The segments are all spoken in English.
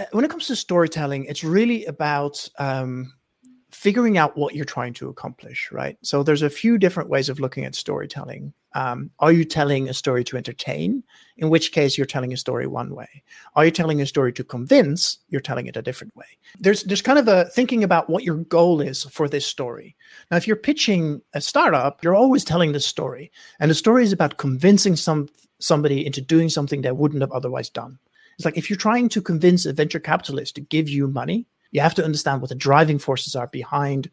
uh, when it comes to storytelling, it's really about um, figuring out what you're trying to accomplish, right? So there's a few different ways of looking at storytelling. Um, are you telling a story to entertain? In which case, you're telling a story one way. Are you telling a story to convince? You're telling it a different way. There's there's kind of a thinking about what your goal is for this story. Now, if you're pitching a startup, you're always telling the story, and the story is about convincing some somebody into doing something they wouldn't have otherwise done. It's like if you're trying to convince a venture capitalist to give you money, you have to understand what the driving forces are behind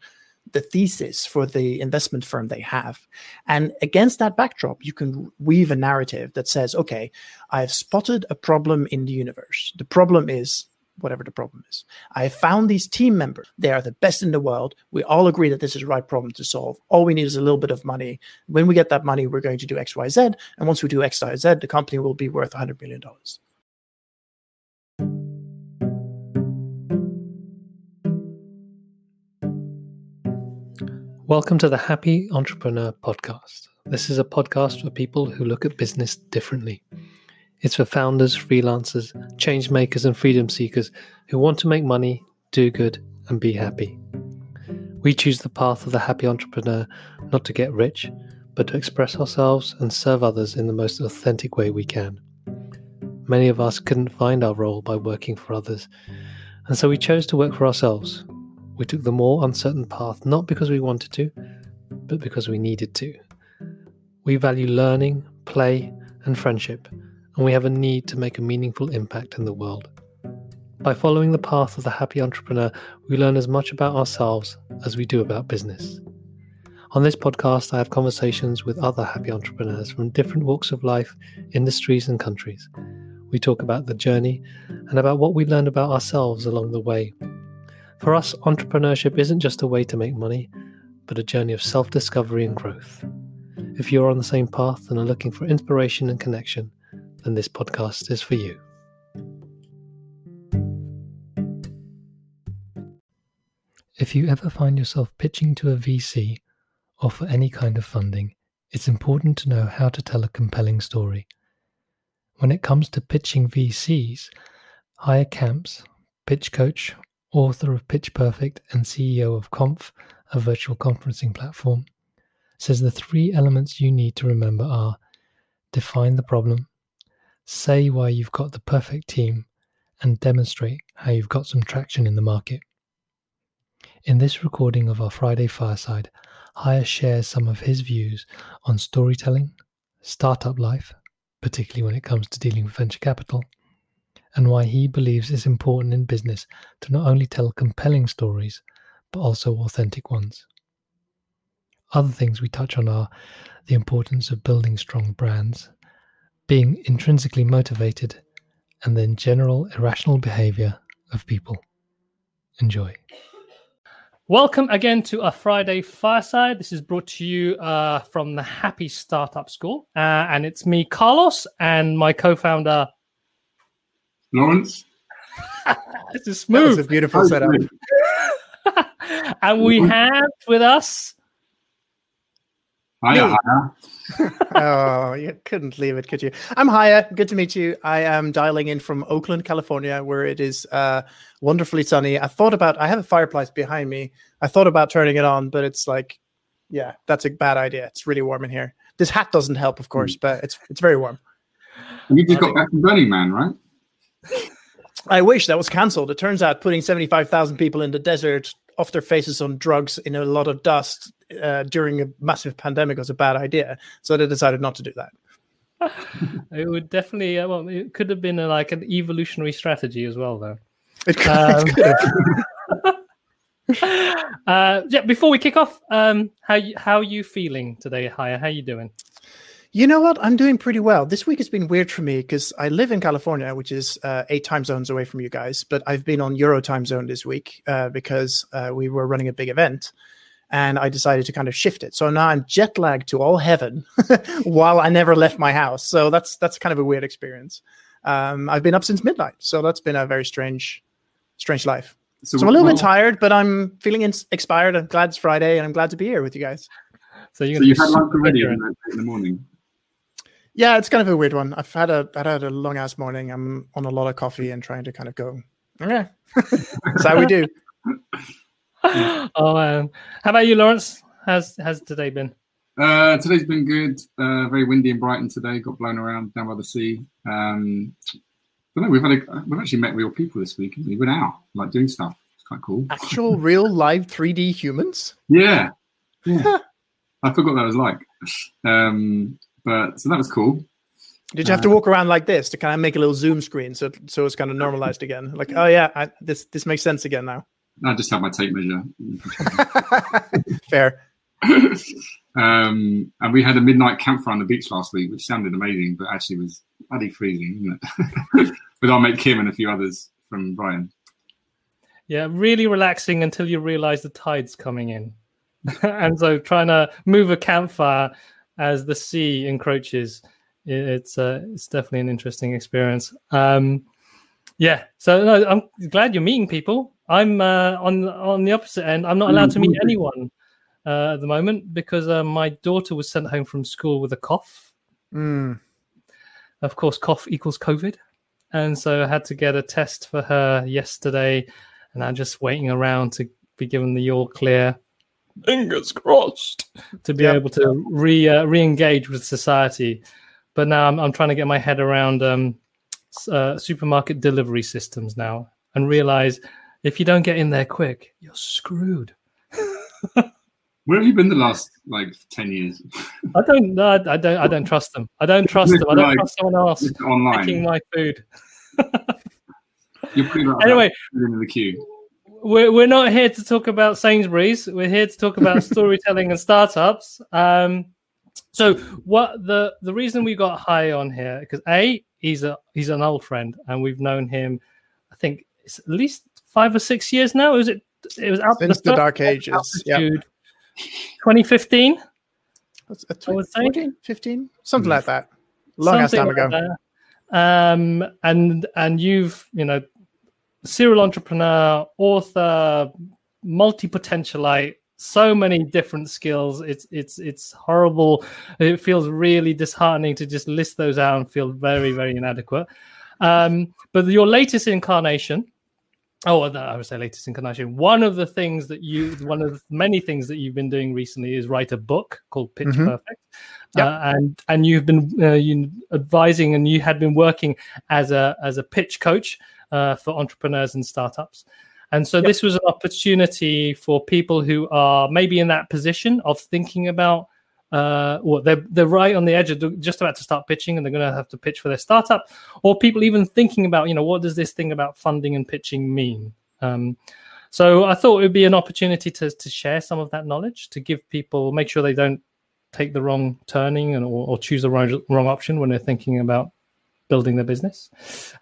the thesis for the investment firm they have. And against that backdrop, you can weave a narrative that says, okay, I've spotted a problem in the universe. The problem is whatever the problem is. I have found these team members. They are the best in the world. We all agree that this is the right problem to solve. All we need is a little bit of money. When we get that money, we're going to do X, Y, Z. And once we do X, Y, Z, the company will be worth $100 million. Welcome to the Happy Entrepreneur Podcast. This is a podcast for people who look at business differently. It's for founders, freelancers, change makers, and freedom seekers who want to make money, do good, and be happy. We choose the path of the happy entrepreneur not to get rich, but to express ourselves and serve others in the most authentic way we can. Many of us couldn't find our role by working for others, and so we chose to work for ourselves we took the more uncertain path not because we wanted to, but because we needed to. We value learning, play, and friendship, and we have a need to make a meaningful impact in the world. By following the path of the happy entrepreneur, we learn as much about ourselves as we do about business. On this podcast, I have conversations with other happy entrepreneurs from different walks of life, industries, and countries. We talk about the journey and about what we learned about ourselves along the way for us, entrepreneurship isn't just a way to make money, but a journey of self discovery and growth. If you're on the same path and are looking for inspiration and connection, then this podcast is for you. If you ever find yourself pitching to a VC or for any kind of funding, it's important to know how to tell a compelling story. When it comes to pitching VCs, Haje Kamps, pitch coach, author of Pitch Perfect and CEO of Konf, a virtual conferencing platform, says the three elements you need to remember are define the problem, say why you've got the perfect team, and demonstrate how you've got some traction in the market. In this recording of our Friday Fireside, Haje shares some of his views on storytelling, startup life, particularly when it comes to dealing with venture capital, and why he believes it's important in business to not only tell compelling stories, but also authentic ones. Other things we touch on are the importance of building strong brands, being intrinsically motivated, and then general irrational behavior of people. Enjoy. Welcome again to a Friday Fireside. This is brought to you uh, from the Happy Startup School. Uh, and it's me, Carlos, and my co founder, Lawrence. this is smooth. That a beautiful setup. and we have with us. Hiya, hiya. oh, you couldn't leave it, could you? I'm Hiya. Good to meet you. I am dialing in from Oakland, California, where it is uh, wonderfully sunny. I thought about, I have a fireplace behind me. I thought about turning it on, but it's like, yeah, that's a bad idea. It's really warm in here. This hat doesn't help, of course, mm. but it's it's very warm. You just got back from Burning Man, right? I wish that was cancelled. It turns out putting 75,000 people in the desert off their faces on drugs in a lot of dust uh, during a massive pandemic was a bad idea. So they decided not to do that. it would definitely, uh, well, it could have been a, like an evolutionary strategy as well, though. It could, um, it could have. uh, yeah, before we kick off, um, how how are you feeling today, Haje? How are you doing? You know what? I'm doing pretty well. This week has been weird for me because I live in California, which is uh, eight time zones away from you guys, but I've been on Euro time zone this week uh, because uh, we were running a big event and I decided to kind of shift it. So now I'm jet lagged to all heaven while I never left my house. So that's that's kind of a weird experience. Um, I've been up since midnight, so that's been a very strange, strange life. So, so I'm a little well, bit tired, but I'm feeling in- expired. I'm glad it's Friday, and I'm glad to be here with you guys. So, you're so you had lunch already in the morning. Yeah, it's kind of a weird one. I've had a I've had a long ass morning. I'm on a lot of coffee and trying to kind of go Okay, that's how we do. oh man, how about you, Lawrence? How's has today been? Uh, today's been good. Uh, very windy in Brighton today. Got blown around down by the sea. Um, but no, we've had a, we've actually met real people this week. We went out like doing stuff. It's quite cool. Actual real live 3D humans. Yeah, yeah. I forgot that was like. Um, but so that was cool. Did you have to walk around like this to kind of make a little zoom screen so so it's kind of normalized again? Like, oh yeah, I, this this makes sense again now. I just have my tape measure. Fair. um, and we had a midnight campfire on the beach last week, which sounded amazing, but actually was bloody freezing, With our mate Kim and a few others from Brian. Yeah, really relaxing until you realize the tide's coming in. and so trying to move a campfire as the sea encroaches it's uh, it's definitely an interesting experience. Um, yeah, so no, I'm glad you're meeting people. I'm uh, on on the opposite end. I'm not allowed to meet anyone uh, at the moment because uh, my daughter was sent home from school with a cough. Mm. Of course, cough equals COVID, and so I had to get a test for her yesterday, and I'm just waiting around to be given the all clear. Fingers crossed to be yep. able to re uh, re-engage with society but now I'm, I'm trying to get my head around um, uh, supermarket delivery systems now and realize if you don't get in there quick, you're screwed. Where have you been the last like ten years? I don't. No, I don't. I don't trust them. I don't trust them. I don't trust someone else online. taking my food. anyway, in the queue. We're we're not here to talk about Sainsbury's. We're here to talk about storytelling and startups. Um, so what the the reason we got Haje on here because a he's a he's an old friend and we've known him, I think it's at least five or six years now. Was it? It was out since the, the dark ages. Yeah. 2015. I would say 14, 15, something like that. Long ass time ago. um, and and you've you know, serial entrepreneur, author, multi potentialite, so many different skills. It's it's it's horrible. It feels really disheartening to just list those out and feel very very inadequate. Um, but your latest incarnation. Oh, I would say latest incarnation. One of the things that you, one of the many things that you've been doing recently is write a book called Pitch mm-hmm. Perfect, yep. uh, and and you've been uh, you advising and you had been working as a as a pitch coach uh, for entrepreneurs and startups. And so yep. this was an opportunity for people who are maybe in that position of thinking about uh, well, they're they're right on the edge of just about to start pitching, and they're going to have to pitch for their startup, or people even thinking about, you know, what does this thing about funding and pitching mean? Um, so I thought it would be an opportunity to to share some of that knowledge to give people, make sure they don't take the wrong turning and or, or choose the wrong wrong option when they're thinking about building their business.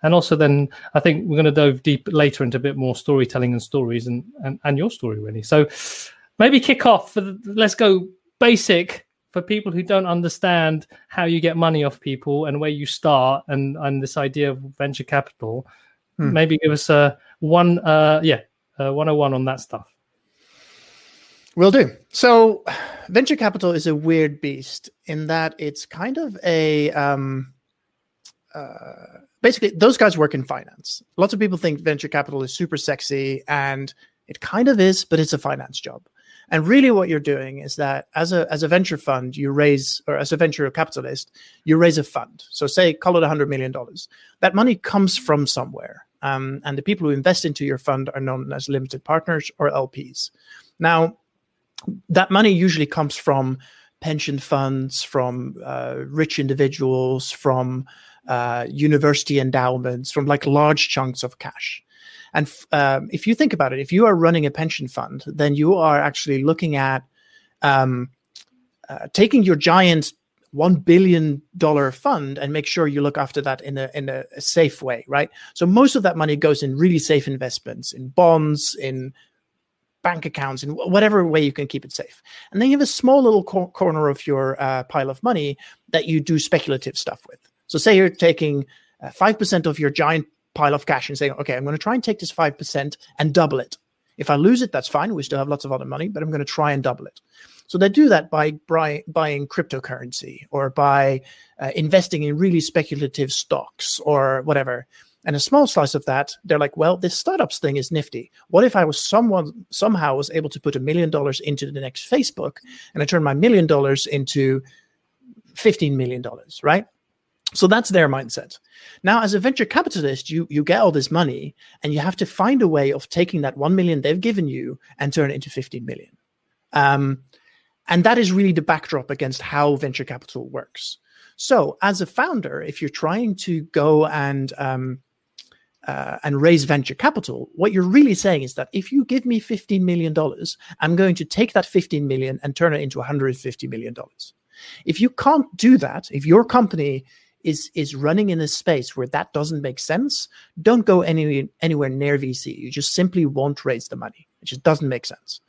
And also, then I think we're going to dive deep later into a bit more storytelling and stories and, and, and your story, really. So maybe kick off. For the, let's go basic for people who don't understand how you get money off people and where you start and, and this idea of venture capital. Hmm. Maybe give us a one, uh, yeah, a 101 on that stuff. Will do. So, venture capital is a weird beast in that it's kind of a um, uh, basically those guys work in finance. Lots of people think venture capital is super sexy, and it kind of is, but it's a finance job. And really, what you're doing is that as a as a venture fund, you raise, or as a venture capitalist, you raise a fund. So, say, call it hundred million dollars. That money comes from somewhere, um, and the people who invest into your fund are known as limited partners or LPs. Now, that money usually comes from pension funds, from uh, rich individuals, from uh, university endowments, from like large chunks of cash. And um, if you think about it, if you are running a pension fund, then you are actually looking at um, uh, taking your giant one billion dollar fund and make sure you look after that in a in a, a, safe way, right? So most of that money goes in really safe investments, in bonds, in bank accounts, in whatever way you can keep it safe. And then you have a small little cor- corner of your uh, pile of money that you do speculative stuff with. So say you're taking uh, 5% of your giant pile of cash and saying, okay, I'm going to try and take this 5% and double it. If I lose it, that's fine. We still have lots of other money, but I'm going to try and double it. So they do that by buy, buying cryptocurrency or by uh, investing in really speculative stocks or whatever. And a small slice of that, they're like, well, this startups thing is nifty. What if I was someone somehow was able to put a million dollars into the next Facebook and I turn my million dollars into $15 million, right? So that's their mindset. Now, as a venture capitalist, you you get all this money and you have to find a way of taking that 1 million they've given you and turn it into 15 million. Um, and that is really the backdrop against how venture capital works. So, as a founder, if you're trying to go and um, uh, and raise venture capital, what you're really saying is that if you give me $15 million, I'm going to take that 15 million and turn it into $150 million. If you can't do that, if your company is is running in a space where that doesn't make sense, don't go any, anywhere near VC. You just simply won't raise the money. It just doesn't make sense.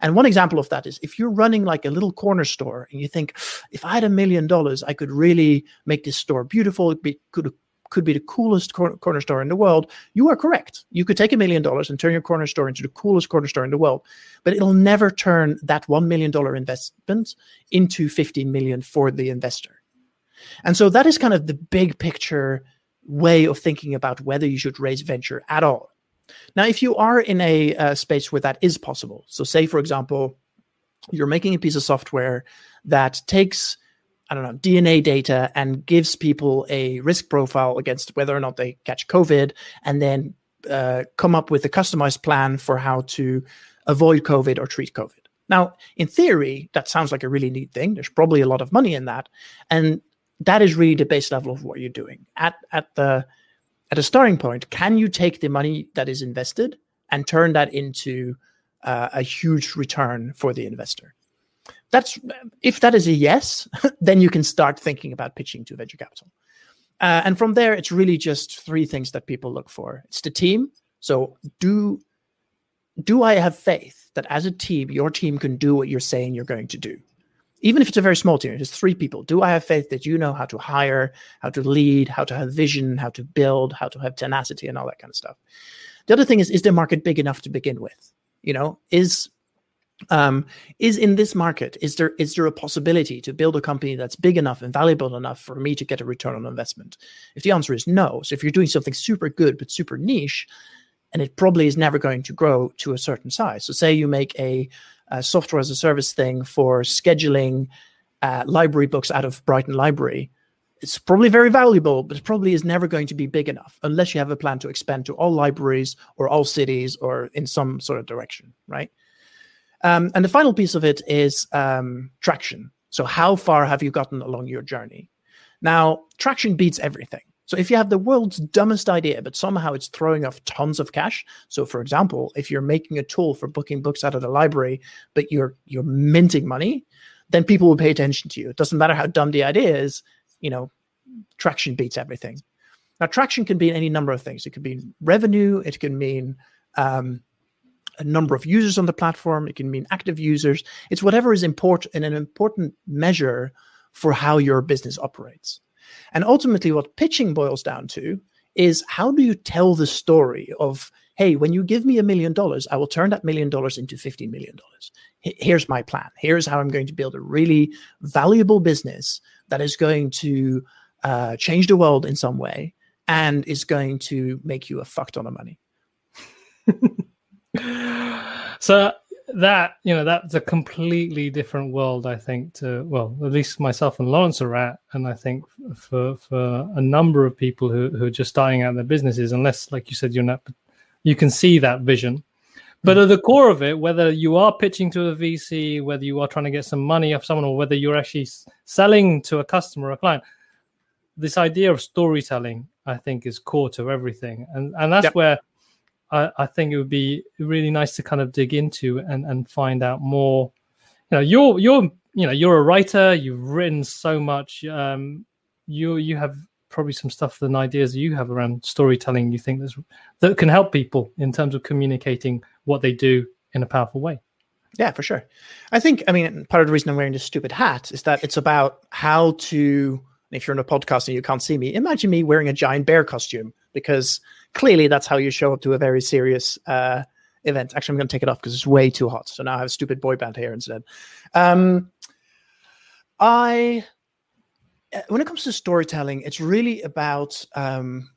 And one example of that is if you're running like a little corner store and you think, if I had a million dollars, I could really make this store beautiful. It be, could could be the coolest cor- corner store in the world. You are correct. You could take a million dollars and turn your corner store into the coolest corner store in the world, but it'll never turn that one million dollar investment into 15 million for the investor. And so that is kind of the big picture way of thinking about whether you should raise venture at all. Now, if you are in a uh, space where that is possible, so say, for example, you're making a piece of software that takes, I don't know, DNA data and gives people a risk profile against whether or not they catch COVID, and then uh, come up with a customized plan for how to avoid COVID or treat COVID. Now, in theory, that sounds like a really neat thing. There's probably a lot of money in that. And that is really the base level of what you're doing. At at the at a starting point can you take the money that is invested and turn that into uh, a huge return for the investor? That's if that is a yes then you can start thinking about pitching to venture capital. Uh, and from there it's really just three things that people look for. It's the team. So do do i have faith that as a team your team can do what you're saying you're going to do even if it's a very small team, it's three people. Do I have faith that you know how to hire, how to lead, how to have vision, how to build, how to have tenacity, and all that kind of stuff? The other thing is, is the market big enough to begin with? You know, is um, is in this market is there is there a possibility to build a company that's big enough and valuable enough for me to get a return on investment? If the answer is no, so if you're doing something super good but super niche, and it probably is never going to grow to a certain size. So say you make a uh, software as a service thing for scheduling uh, library books out of Brighton Library, it's probably very valuable, but it probably is never going to be big enough unless you have a plan to expand to all libraries or all cities or in some sort of direction, right? Um, and the final piece of it is um, traction. So, how far have you gotten along your journey? Now, traction beats everything. So if you have the world's dumbest idea, but somehow it's throwing off tons of cash. So for example, if you're making a tool for booking books out of the library, but you're you're minting money, then people will pay attention to you. It doesn't matter how dumb the idea is, you know, traction beats everything. Now, traction can be any number of things. It could be revenue, it can mean um, a number of users on the platform, it can mean active users. It's whatever is important and an important measure for how your business operates. And ultimately, what pitching boils down to is how do you tell the story of, hey, when you give me a million dollars, I will turn that million dollars into $15 million. Here's my plan. Here's how I'm going to build a really valuable business that is going to uh, change the world in some way and is going to make you a fuck ton of money. so that you know that's a completely different world i think to well at least myself and lawrence are at and i think for for a number of people who, who are just starting out their businesses unless like you said you're not you can see that vision but at the core of it whether you are pitching to a vc whether you are trying to get some money off someone or whether you're actually selling to a customer or a client this idea of storytelling i think is core to everything and and that's yep. where I, I think it would be really nice to kind of dig into and, and find out more. You know, you're you're you know you're a writer. You've written so much. Um, you you have probably some stuff and ideas you have around storytelling. You think that's, that can help people in terms of communicating what they do in a powerful way. Yeah, for sure. I think, I mean, part of the reason I'm wearing this stupid hat is that it's about how to, if you're in a podcast and you can't see me, imagine me wearing a giant bear costume because clearly that's how you show up to a very serious uh, event. Actually, I'm going to take it off because it's way too hot. So now I have a stupid boy band here instead. Um, I, uh, when it comes to storytelling, it's really about um,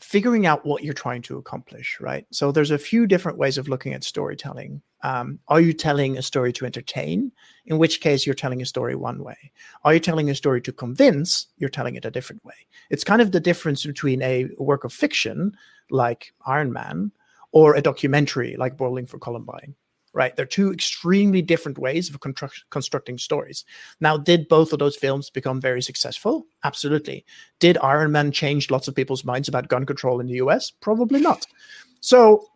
figuring out what you're trying to accomplish, right? So there's a few different ways of looking at storytelling. Um, are you telling a story to entertain? In which case, you're telling a story one way. Are you telling a story to convince? You're telling it a different way. It's kind of the difference between a work of fiction like Iron Man or a documentary like Bowling for Columbine right? They're two extremely different ways of construct- constructing stories. Now, did both of those films become very successful? Absolutely. Did Iron Man change lots of people's minds about gun control in the US? Probably not. So,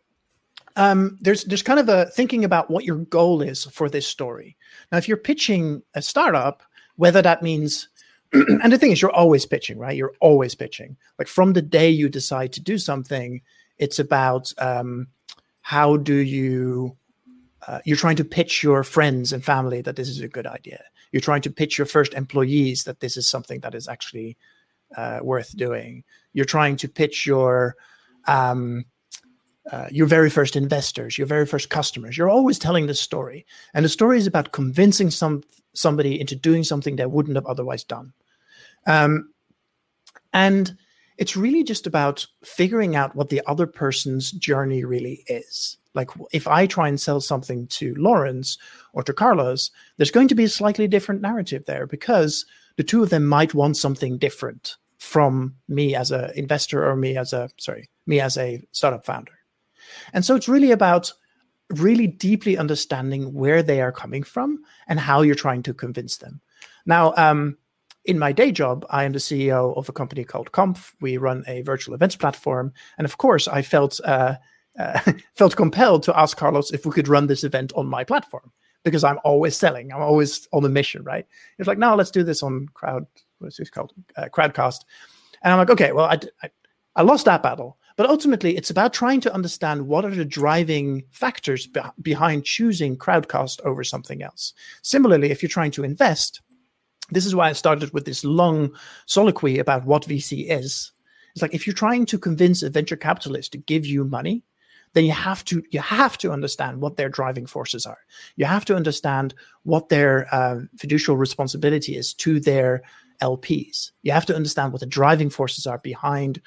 um, there's there's kind of a thinking about what your goal is for this story. Now, if you're pitching a startup, whether that means and the thing is, you're always pitching, right? You're always pitching. Like from the day you decide to do something, it's about um, how do you uh, you're trying to pitch your friends and family that this is a good idea. You're trying to pitch your first employees that this is something that is actually uh, worth doing. You're trying to pitch your um, uh, your very first investors, your very first customers. You're always telling this story, and the story is about convincing some somebody into doing something they wouldn't have otherwise done. Um, and it's really just about figuring out what the other person's journey really is. Like if I try and sell something to Lawrence or to Carlos, there's going to be a slightly different narrative there because the two of them might want something different from me as an investor or me as a sorry, me as a startup founder. And so it's really about really deeply understanding where they are coming from and how you're trying to convince them. Now, um, in my day job, I am the CEO of a company called Konf. We run a virtual events platform, and of course, I felt uh, uh, felt compelled to ask Carlos if we could run this event on my platform because I'm always selling. I'm always on a mission, right? It's like, no, let's do this on crowd. What's this called? Uh, Crowdcast. And I'm like, okay, well, I, I, I, lost that battle. But ultimately, it's about trying to understand what are the driving factors be- behind choosing Crowdcast over something else. Similarly, if you're trying to invest, this is why I started with this long soliloquy about what VC is. It's like if you're trying to convince a venture capitalist to give you money, then you have to you have to understand what their driving forces are. You have to understand what their uh, fiducial responsibility is to their LPs. You have to understand what the driving forces are behind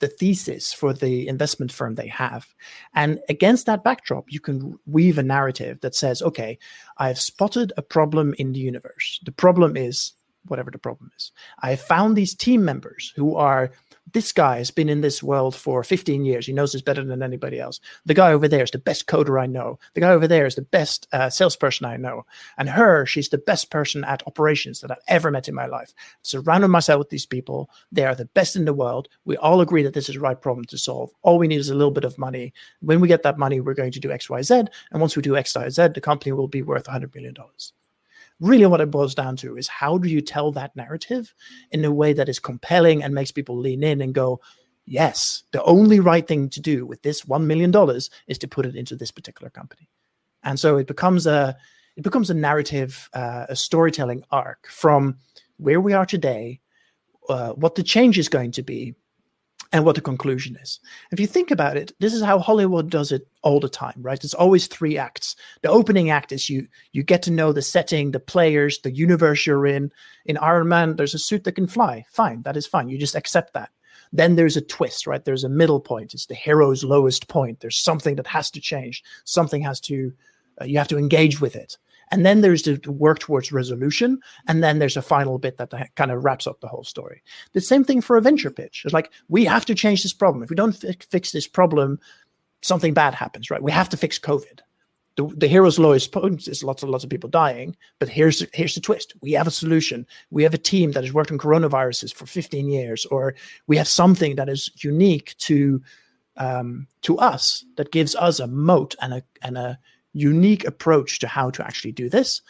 the thesis for the investment firm they have. And against that backdrop, you can weave a narrative that says, okay, I've spotted a problem in the universe. The problem is whatever the problem is. I found these team members who are this guy has been in this world for 15 years. He knows this better than anybody else. The guy over there is the best coder I know. The guy over there is the best uh, salesperson I know. And her, she's the best person at operations that I've ever met in my life. Surrounded myself with these people. They are the best in the world. We all agree that this is the right problem to solve. All we need is a little bit of money. When we get that money, we're going to do X, Y, Z. And once we do X, Y, Z, the company will be worth $100 million really what it boils down to is how do you tell that narrative in a way that is compelling and makes people lean in and go yes the only right thing to do with this $1 million is to put it into this particular company. And so it becomes a it becomes a narrative uh, a storytelling arc from where we are today uh, what the change is going to be and what the conclusion is. If you think about it, this is how Hollywood does it all the time, right? It's always three acts. The opening act is you you get to know the setting, the players, the universe you're in. In Iron Man, there's a suit that can fly. Fine, that is fine. You just accept that. Then there's a twist, right? There's a middle point. It's the hero's lowest point. There's something that has to change. Something has to uh, you have to engage with it and then there's the, work towards resolution and then there's a final bit that kind of wraps up the whole story. The same thing for a venture pitch. It's like we have to change this problem. If we don't fi- fix this problem something bad happens right? We have to fix covid. The, the hero's lowest point is lots and lots of people dying but here's here's the twist. We have a solution. We have a team that has worked on coronaviruses for 15 years or we have something that is unique to um, to us that gives us a moat and a and a unique approach to how to actually do this.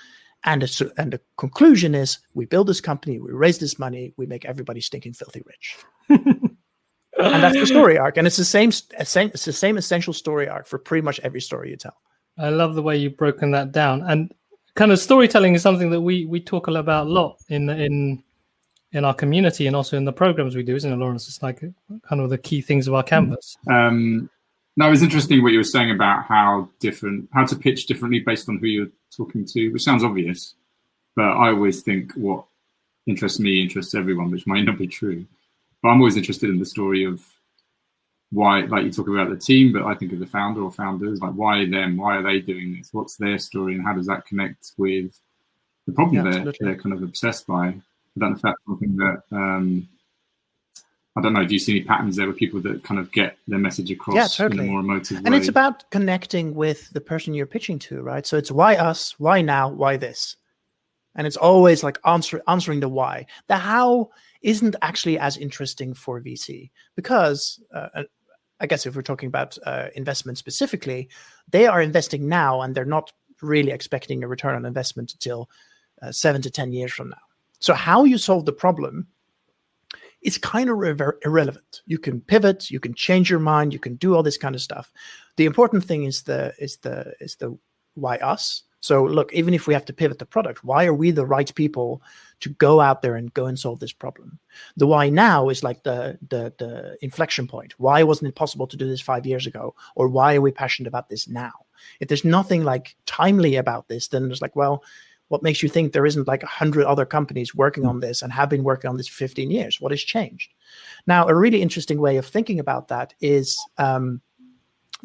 And, a, and the conclusion is we build this company, we raise this money, we make everybody stinking filthy rich. and that's the story arc. And it's the same, it's the same essential story arc for pretty much every story you tell. I love the way you've broken that down. And kind of storytelling is something that we we talk about a lot in in in our community and also in the programs we do, isn't it, Lawrence? It's like kind of the key things of our canvas. Um, no, it was interesting what you were saying about how different, how to pitch differently based on who you're talking to, which sounds obvious, but I always think what interests me interests everyone, which might not be true. But I'm always interested in the story of why, like you talk about the team, but I think of the founder or founders, like why them? Why are they doing this? What's their story, and how does that connect with the problem yeah, they're, they're kind of obsessed by? I don't know if that's something that um, I don't know. Do you see any patterns there with people that kind of get their message across yeah, totally. in a more emotive and way? it's about connecting with the person you're pitching to, right? So it's why us, why now, why this, and it's always like answer, answering the why. The how isn't actually as interesting for VC because, uh, I guess, if we're talking about uh, investment specifically, they are investing now and they're not really expecting a return on investment until uh, seven to ten years from now. So how you solve the problem is kind of irre- irrelevant. You can pivot, you can change your mind, you can do all this kind of stuff. The important thing is the is the is the why us. So look, even if we have to pivot the product, why are we the right people to go out there and go and solve this problem? The why now is like the the the inflection point. Why wasn't it possible to do this five years ago? Or why are we passionate about this now? If there's nothing like timely about this, then it's like, well, what makes you think there isn't like a hundred other companies working on this and have been working on this for 15 years? What has changed? Now, a really interesting way of thinking about that is um,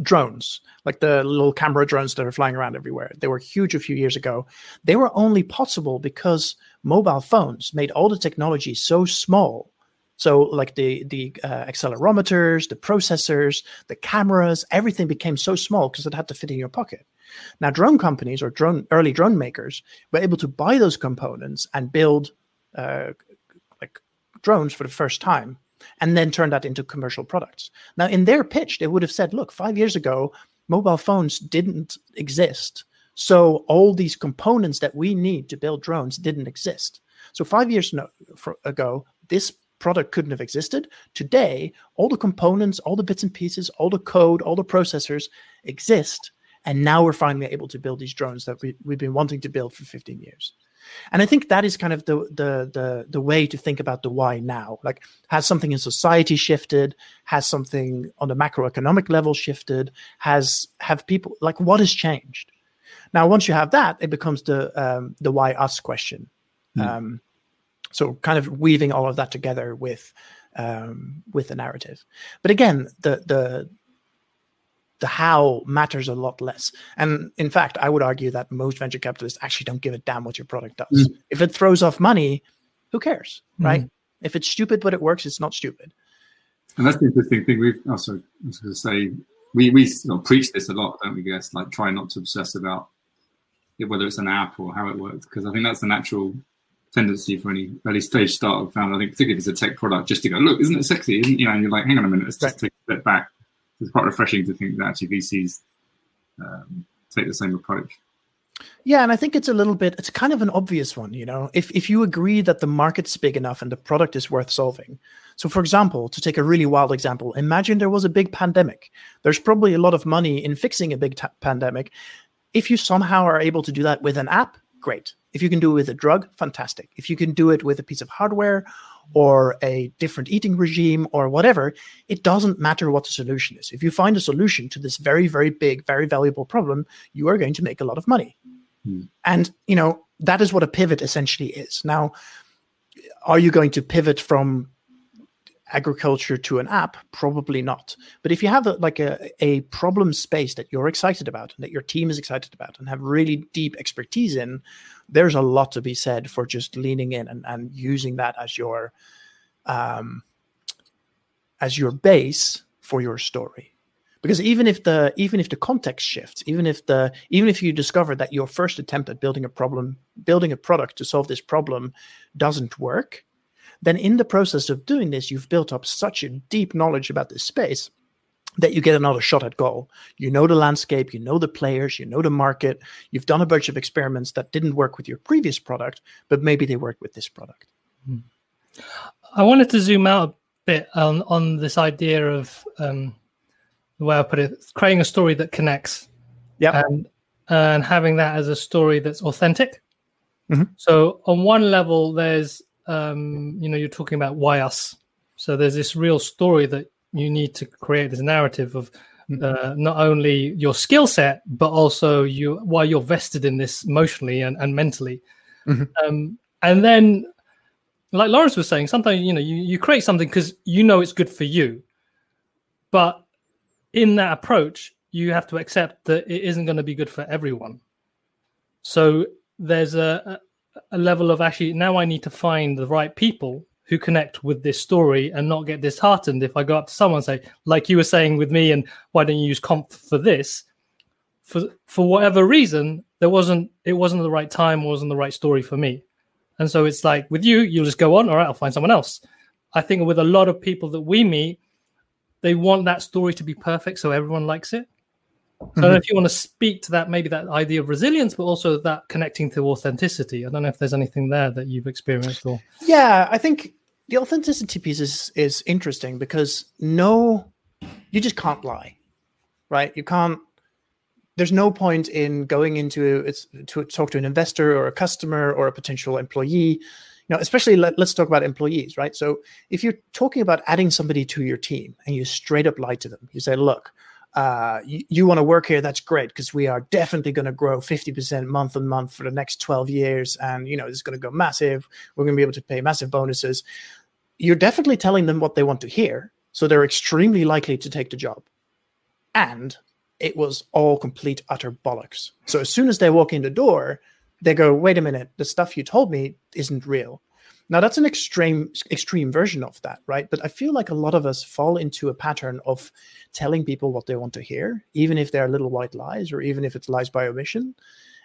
drones, like the little camera drones that are flying around everywhere. They were huge a few years ago. They were only possible because mobile phones made all the technology so small. So, like the the uh, accelerometers, the processors, the cameras, everything became so small because it had to fit in your pocket. Now, drone companies or drone early drone makers were able to buy those components and build uh, like drones for the first time, and then turn that into commercial products. Now, in their pitch, they would have said, "Look, five years ago, mobile phones didn't exist." So all these components that we need to build drones didn't exist. So five years ago, this product couldn't have existed. Today, all the components, all the bits and pieces, all the code, all the processors exist and now we're finally able to build these drones that we, we've been wanting to build for 15 years. And i think that is kind of the, the the the way to think about the why now. Like has something in society shifted? Has something on the macroeconomic level shifted? Has have people like what has changed? Now once you have that it becomes the um, the why us question. Mm. um, so kind of weaving all of that together with um, with the narrative. But again the the the how matters a lot less. And in fact, I would argue that most venture capitalists actually don't give a damn what your product does. Mm. If it throws off money, who cares, mm. right? If it's stupid but it works, it's not stupid. And that's the interesting thing. We've also, I was going to say, we we you know, preach this a lot, don't we? Guess like try not to obsess about it, whether it's an app or how it works, because I think that's the natural tendency for any early stage startup founder. I think particularly if it's a tech product, just to go, look, isn't it sexy? Isn't you know? And you're like, hang on a minute, let's just right. take a step back it's quite refreshing to think that actually VCs um, take the same approach. Yeah, and I think it's a little bit it's kind of an obvious one, you know. If if you agree that the market's big enough and the product is worth solving. So for example, to take a really wild example, imagine there was a big pandemic. There's probably a lot of money in fixing a big t- pandemic. If you somehow are able to do that with an app, great. If you can do it with a drug, fantastic. If you can do it with a piece of hardware or a different eating regime or whatever, it doesn't matter what the solution is. If you find a solution to this very, very big, very valuable problem, you are going to make a lot of money. Hmm. And, you know, that is what a pivot essentially is. Now, are you going to pivot from agriculture to an app? Probably not. But if you have a, like a, a problem space that you're excited about and that your team is excited about and have really deep expertise in, there's a lot to be said for just leaning in and, and using that as your um, as your base for your story because even if the even if the context shifts even if the even if you discover that your first attempt at building a problem building a product to solve this problem doesn't work then in the process of doing this, you've built up such a deep knowledge about this space that you get another shot at goal. You know the landscape, you know the players, you know the market. You've done a bunch of experiments that didn't work with your previous product, but maybe they work with this product. Hmm. I wanted to zoom out a bit on, on this idea of um, the way I put it, creating a story that connects. Yeah. And, and having that as a story that's authentic. Mm-hmm. So on one level, there's um, you know, you're talking about why us. So there's this real story that you need to create this narrative of mm-hmm. uh, not only your skill set, but also you why you're vested in this emotionally and, and mentally. Mm-hmm. Um, and then, like Lawrence was saying, sometimes you know you, you create something because you know it's good for you. but in that approach, you have to accept that it isn't going to be good for everyone. So there's a, a level of actually now I need to find the right people who connect with this story and not get disheartened if I go up to someone and say, like you were saying with me, and why don't you use Konf for this? For for whatever reason, there wasn't it wasn't the right time, wasn't the right story for me. And so it's like with you, you'll just go on, all right, I'll find someone else. I think with a lot of people that we meet, they want that story to be perfect so everyone likes it. So mm-hmm. I don't know mm-hmm. if you want to speak to that, maybe that idea of resilience, but also that connecting to authenticity. I don't know if there's anything there that you've experienced or. Yeah, I think the authenticity piece is is interesting because no, you just can't lie, right? You can't. There's no point in going into it's to talk to an investor or a customer or a potential employee. You know, especially let, let's talk about employees, right? So if you're talking about adding somebody to your team and you straight up lie to them, you say, "Look, uh, you, you want to work here, that's great because we are definitely going to grow 50% month on month for the next 12 years. And, you know, it's going to go massive. We're going to be able to pay massive bonuses. You're definitely telling them what they want to hear. So they're extremely likely to take the job. And it was all complete, utter bollocks. So as soon as they walk in the door, they go, wait a minute, the stuff you told me isn't real. Now that's an extreme extreme version of that, right? But I feel like a lot of us fall into a pattern of telling people what they want to hear, even if they're little white lies or even if it's lies by omission.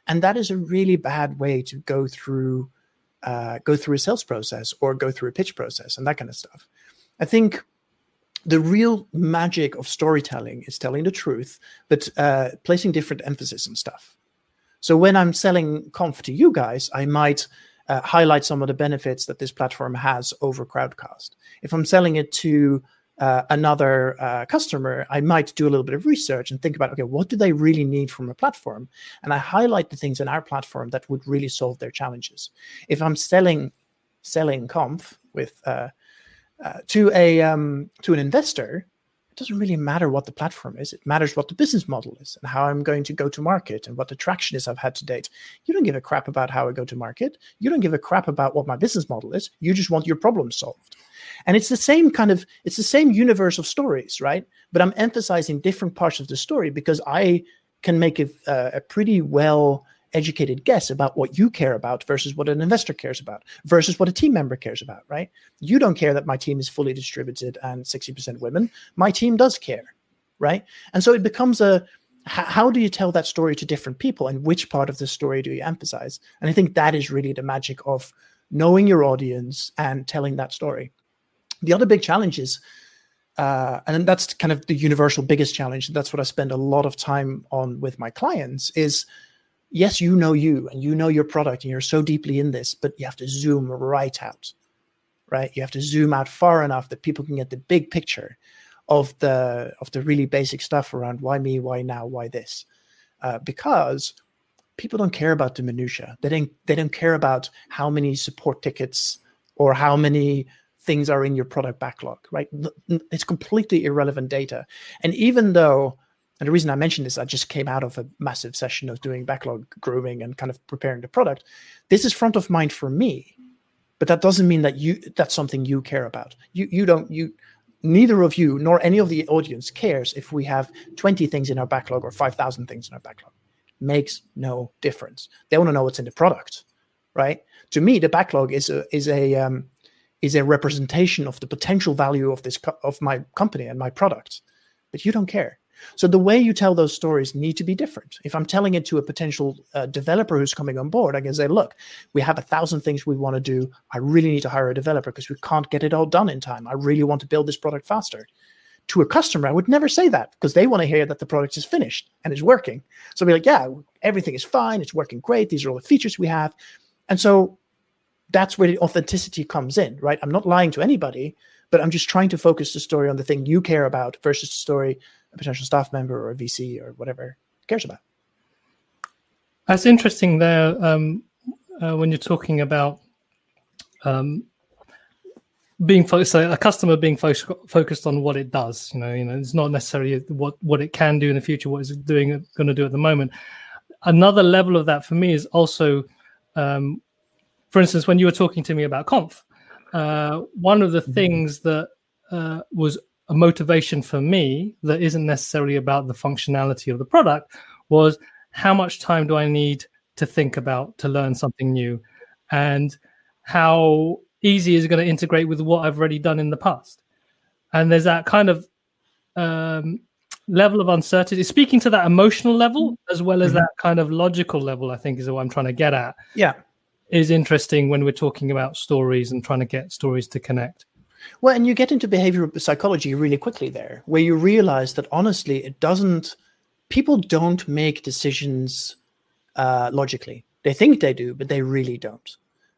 And that is a really bad way to go through uh, go through a sales process or go through a pitch process and that kind of stuff. I think the real magic of storytelling is telling the truth, but uh, placing different emphasis on stuff. So when I'm selling Konf to you guys, I might uh, highlight some of the benefits that this platform has over Crowdcast. If I'm selling it to uh, another uh, customer, I might do a little bit of research and think about, okay, what do they really need from a platform? And I highlight the things in our platform that would really solve their challenges. If I'm selling selling Konf with uh, uh to a um, to an investor, it doesn't really matter what the platform is. It matters what the business model is and how I'm going to go to market and what the traction is I've had to date. You don't give a crap about how I go to market. You don't give a crap about what my business model is. You just want your problem solved. And it's the same kind of, it's the same universe of stories, right? But I'm emphasizing different parts of the story because I can make a, uh, a pretty well educated guess about what you care about versus what an investor cares about versus what a team member cares about, right? You don't care that my team is fully distributed and 60% women. My team does care, right? And so it becomes a how do you tell that story to different people and which part of the story do you emphasize? And I think that is really the magic of knowing your audience and telling that story. The other big challenge is uh, and that's kind of the universal biggest challenge. That's what I spend a lot of time on with my clients is yes, you know you and you know your product and you're so deeply in this, but you have to zoom right out, right? You have to zoom out far enough that people can get the big picture of the of the really basic stuff around why me, why now, why this, uh, because people don't care about the minutia. They don't they don't care about how many support tickets or how many things are in your product backlog, right? It's completely irrelevant data. And even though and the reason I mentioned this, I just came out of a massive session of doing backlog grooming and kind of preparing the product. This is front of mind for me, but that doesn't mean that you that's something you care about. You you don't you neither of you nor any of the audience cares if we have 20 things in our backlog or 5,000 things in our backlog. Makes no difference. They want to know what's in the product, right? To me, the backlog is a is a um, is a representation of the potential value of this co- of my company and my product, but you don't care so the way you tell those stories need to be different. If I'm telling it to a potential uh, developer who's coming on board, I can say, look, we have a thousand things we want to do. I really need to hire a developer because we can't get it all done in time. I really want to build this product faster. To a customer, I would never say that because they want to hear that the product is finished and is working. So I'll be like, yeah, everything is fine. It's working great. These are all the features we have. And so that's where the authenticity comes in, right? I'm not lying to anybody, but I'm just trying to focus the story on the thing you care about versus the story a potential staff member or a VC or whatever cares about. That's interesting there um, uh, when you're talking about um, being focused, so a customer being fo- focused on what it does. You know, you know, it's not necessarily what what it can do in the future, what it's doing, going to do at the moment. Another level of that for me is also, um, for instance, when you were talking to me about Konf, uh, one of the mm-hmm. things that uh, was a motivation for me that isn't necessarily about the functionality of the product was how much time do I need to think about to learn something new and how easy is it going to integrate with what I've already done in the past. And there's that kind of um, level of uncertainty, speaking to that emotional level as well as mm-hmm. that kind of logical level, I think is what I'm trying to get at. Yeah. Is interesting when we're talking about stories and trying to get stories to connect. Well, and you get into behavioral psychology really quickly there, where you realize that honestly, it doesn't, people don't make decisions uh, logically. They think they do, but they really don't.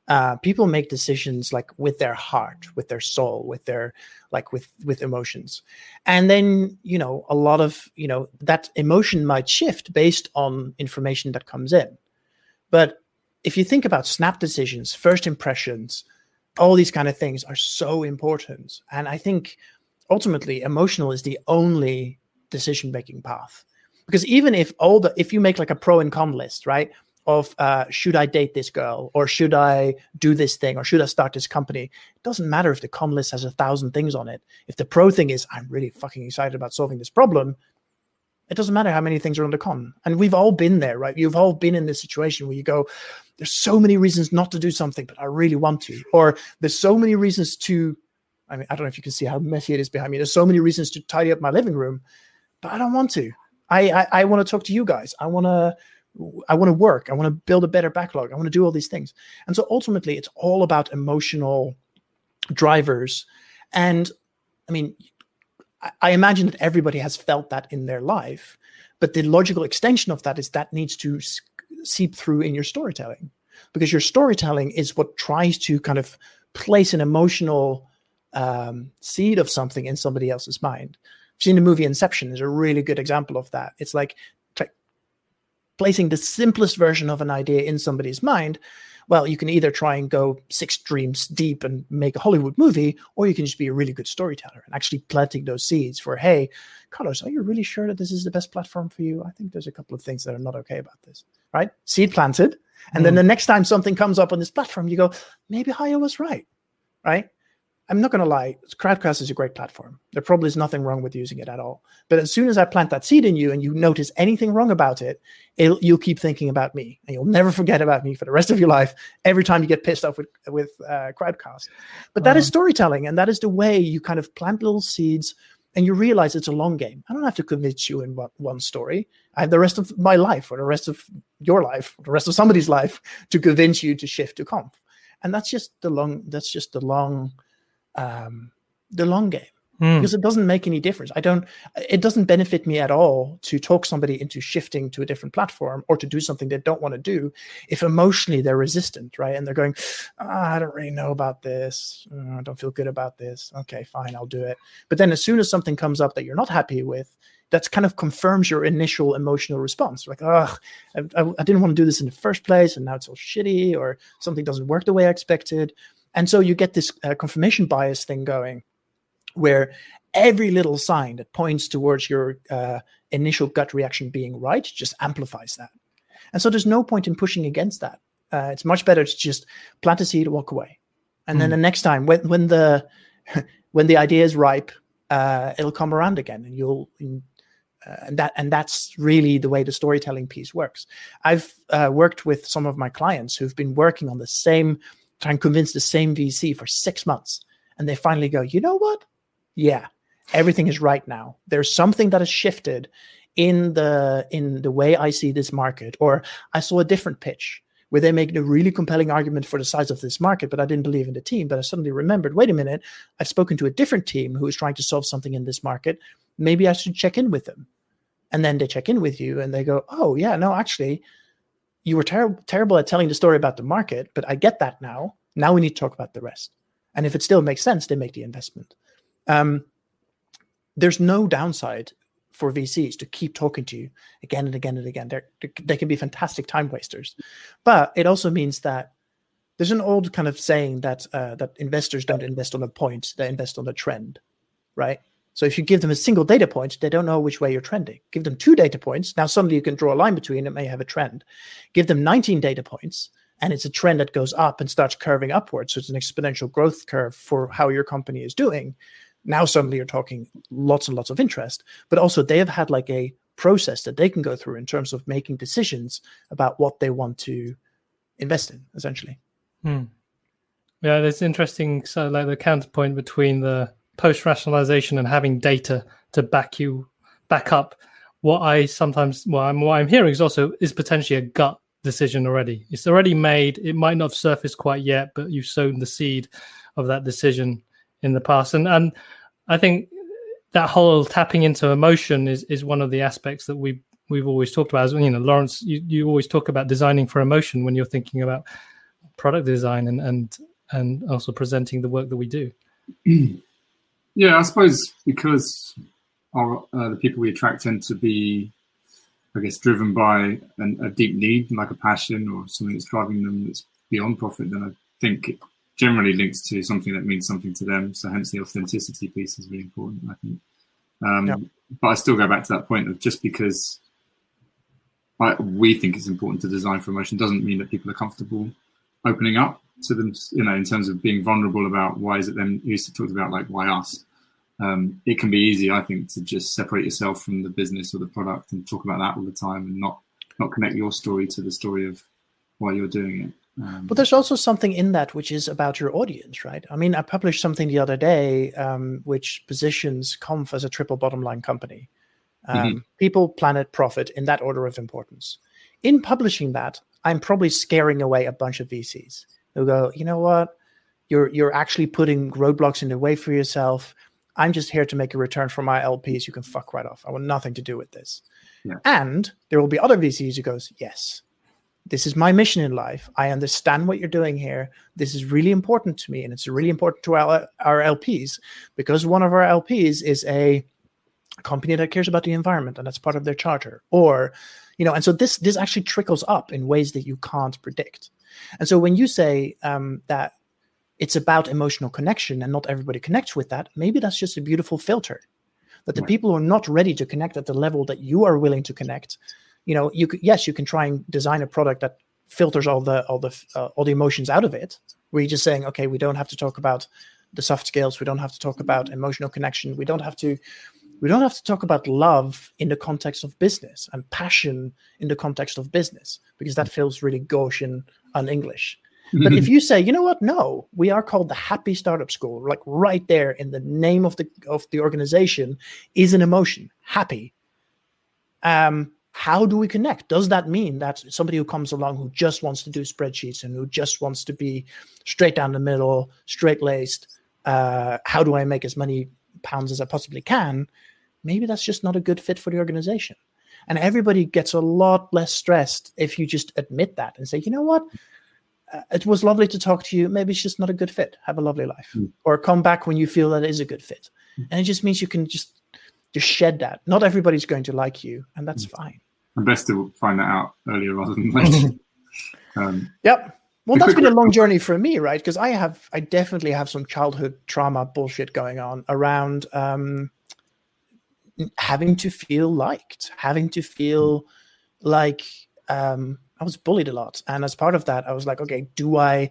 Uh, people make decisions like with their heart, with their soul, with their like with with emotions, and then you know a lot of you know that emotion might shift based on information that comes in. But if you think about snap decisions, first impressions, all these kind of things are so important. And I think ultimately emotional is the only decision making path. Because even if all the if you make like a pro and con list, right? Of uh, should I date this girl or should I do this thing or should I start this company? It doesn't matter if the con list has a thousand things on it. If the pro thing is I'm really fucking excited about solving this problem, it doesn't matter how many things are on the con. And we've all been there, right? You've all been in this situation where you go, there's so many reasons not to do something, but I really want to. Or there's so many reasons to, I mean, I don't know if you can see how messy it is behind me. There's so many reasons to tidy up my living room, but I don't want to. I, I, I want to talk to you guys. I want to, I want to work. I want to build a better backlog. I want to do all these things. And so ultimately, it's all about emotional drivers. And I mean, I imagine that everybody has felt that in their life, but the logical extension of that is that needs to seep through in your storytelling because your storytelling is what tries to kind of place an emotional um, seed of something in somebody else's mind. I've seen the movie Inception is a really good example of that. It's like t- placing the simplest version of an idea in somebody's mind well, you can either try and go six dreams deep and make a Hollywood movie, or you can just be a really good storyteller and actually planting those seeds for, hey, Carlos, are you really sure that this is the best platform for you? I think there's a couple of things that are not okay about this, right? Seed planted. And mm. then the next time something comes up on this platform, you go, maybe Haje was right, right? I'm not going to lie, Crowdcast is a great platform. There probably is nothing wrong with using it at all. But as soon as I plant that seed in you and you notice anything wrong about it, you'll keep thinking about me and you'll never forget about me for the rest of your life every time you get pissed off with, with uh, Crowdcast. But that uh-huh. is storytelling and that is the way you kind of plant little seeds and you realize it's a long game. I don't have to convince you in one, one story. I have the rest of my life or the rest of your life, or the rest of somebody's life to convince you to shift to Konf. And that's just the long, that's just the long, um, the long game mm. because it doesn't make any difference. I don't. It doesn't benefit me at all to talk somebody into shifting to a different platform or to do something they don't want to do if emotionally they're resistant, right? And they're going, oh, I don't really know about this. Oh, I don't feel good about this. Okay, fine, I'll do it. But then as soon as something comes up that you're not happy with, that kind of confirms your initial emotional response. Like, oh, I, I, I, didn't want to do this in the first place, and now it's all shitty, or something doesn't work the way I expected. And so you get this uh, confirmation bias thing going where every little sign that points towards your uh, initial gut reaction being right just amplifies that. And so there's no point in pushing against that. Uh, it's much better to just plant a seed, walk away, and mm. then hmm. the next time when when the when the idea is ripe, uh, it'll come around again, and you'll. Uh, and that and that's really the way the storytelling piece works. I've uh, worked with some of my clients who've been working on the same trying to convince the same VC for six months. And they finally go, you know what? Yeah, everything is right now. There's something that has shifted in the in the way I see this market. Or I saw a different pitch where they make a really compelling argument for the size of this market, but I didn't believe in the team. But I suddenly remembered, wait a minute, I've spoken to a different team who is trying to solve something in this market. Maybe I should check in with them. And then they check in with you and they go, oh yeah, no, actually, you were ter- terrible at telling the story about the market, but I get that now. Now we need to talk about the rest. And if it still makes sense, they make the investment. Um, there's no downside for VCs to keep talking to you again and again and again. They're, they can be fantastic time wasters, but it also means that there's an old kind of saying that uh, that investors don't invest on a point; they invest on a trend, right? So if you give them a single data point, they don't know which way you're trending. Give them two data points. Now suddenly you can draw a line between it may have a trend. Give them 19 data points and it's a trend that goes up and starts curving upwards. So it's an exponential growth curve for how your company is doing. Now suddenly you're talking lots and lots of interest, but also they have had like a process that they can go through in terms of making decisions about what they want to invest in, essentially. Hmm. Yeah, it's interesting. So, like the counterpoint between the post rationalization and having data to back you back up. What I sometimes, well, I'm, what I'm hearing is also is potentially a gut decision already. It's already made. It might not have surfaced quite yet, but you've sown the seed of that decision in the past. And and I think that whole tapping into emotion is is one of the aspects that we we've always talked about. As you know, Lawrence, you, you always talk about designing for emotion when you're thinking about product design and and and also presenting the work that we do. Yeah, I suppose because our, uh, the people we attract tend to be, I guess, driven by an, a deep need, like a passion or something that's driving them that's beyond profit, then I think it generally links to something that means something to them. So hence the authenticity piece is really important, I think. Um, yeah. But I still go back to that point of just because I, we think it's important to design for emotion doesn't mean that people are comfortable opening up to them, you know, in terms of being vulnerable about why is it them. You used to talk about like why us. Um, it can be easy, I think, to just separate yourself from the business or the product and talk about that all the time and not not connect your story to the story of why you're doing it. Um, but there's also something in that which is about your audience, right? I mean, I published something the other day um, which positions Konf as a triple bottom line company. Um, mm-hmm. People, planet, profit in that order of importance. In publishing that, I'm probably scaring away a bunch of VCs who go, you know what? You're you're actually putting roadblocks in the way for yourself. I'm just here to make a return for my LPs. You can fuck right off. I want nothing to do with this. Yeah. And there will be other VCs who goes, yes, this is my mission in life. I understand what you're doing here. This is really important to me, and it's really important to our, our LPs because one of our LPs is a company that cares about the environment, and that's part of their charter. Or, you know, and so this this actually trickles up in ways that you can't predict. And so when you say um, that it's about emotional connection and not everybody connects with that, maybe that's just a beautiful filter. That the people who are not ready to connect at the level that you are willing to connect you know you could yes you can try and design a product that filters all the all the uh, all the emotions out of it where you're just saying okay we don't have to talk about the soft skills. We don't have to talk about emotional connection. We don't have to we don't have to talk about love in the context of business and passion in the context of business because that feels really gauche and un-english. But if you say you know what? No we are called the happy startup school like right there in the name of the of the organization is an emotion happy. Um how do we connect? Does that mean that somebody who comes along who just wants to do spreadsheets and who just wants to be straight down the middle, straight laced, uh, how do I make as many pounds as I possibly can? Maybe that's just not a good fit for the organization. And everybody gets a lot less stressed if you just admit that and say, you know what? Uh, it was lovely to talk to you. Maybe it's just not a good fit. Have a lovely life. Mm. Or come back when you feel that it is a good fit. Mm. And it just means you can just just shed that. Not everybody's going to like you, and that's mm. fine and best to find that out earlier rather than later. um, yep. Well, that's been a long journey for me, right? Because I have, I definitely have some childhood trauma bullshit going on around um, having to feel liked, having to feel like um, I was bullied a lot, and as part of that, I was like, okay, do I, you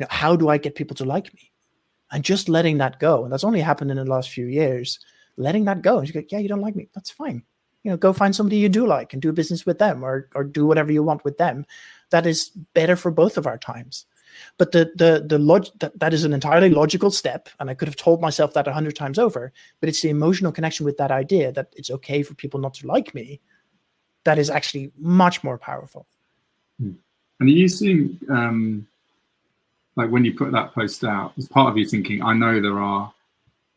know, how do I get people to like me? And just letting that go, and that's only happened in the last few years. Letting that go, and you go, yeah, you don't like me, that's fine you know go find somebody you do like and do business with them or or do whatever you want with them. That is better for both of our times. But the the the log that, that is an entirely logical step and i could have told myself that a hundred times over but it's the emotional connection with that idea that it's okay for people not to like me that is actually much more powerful. Hmm. and are you seeing um like when you put that post out as part of you thinking i know there are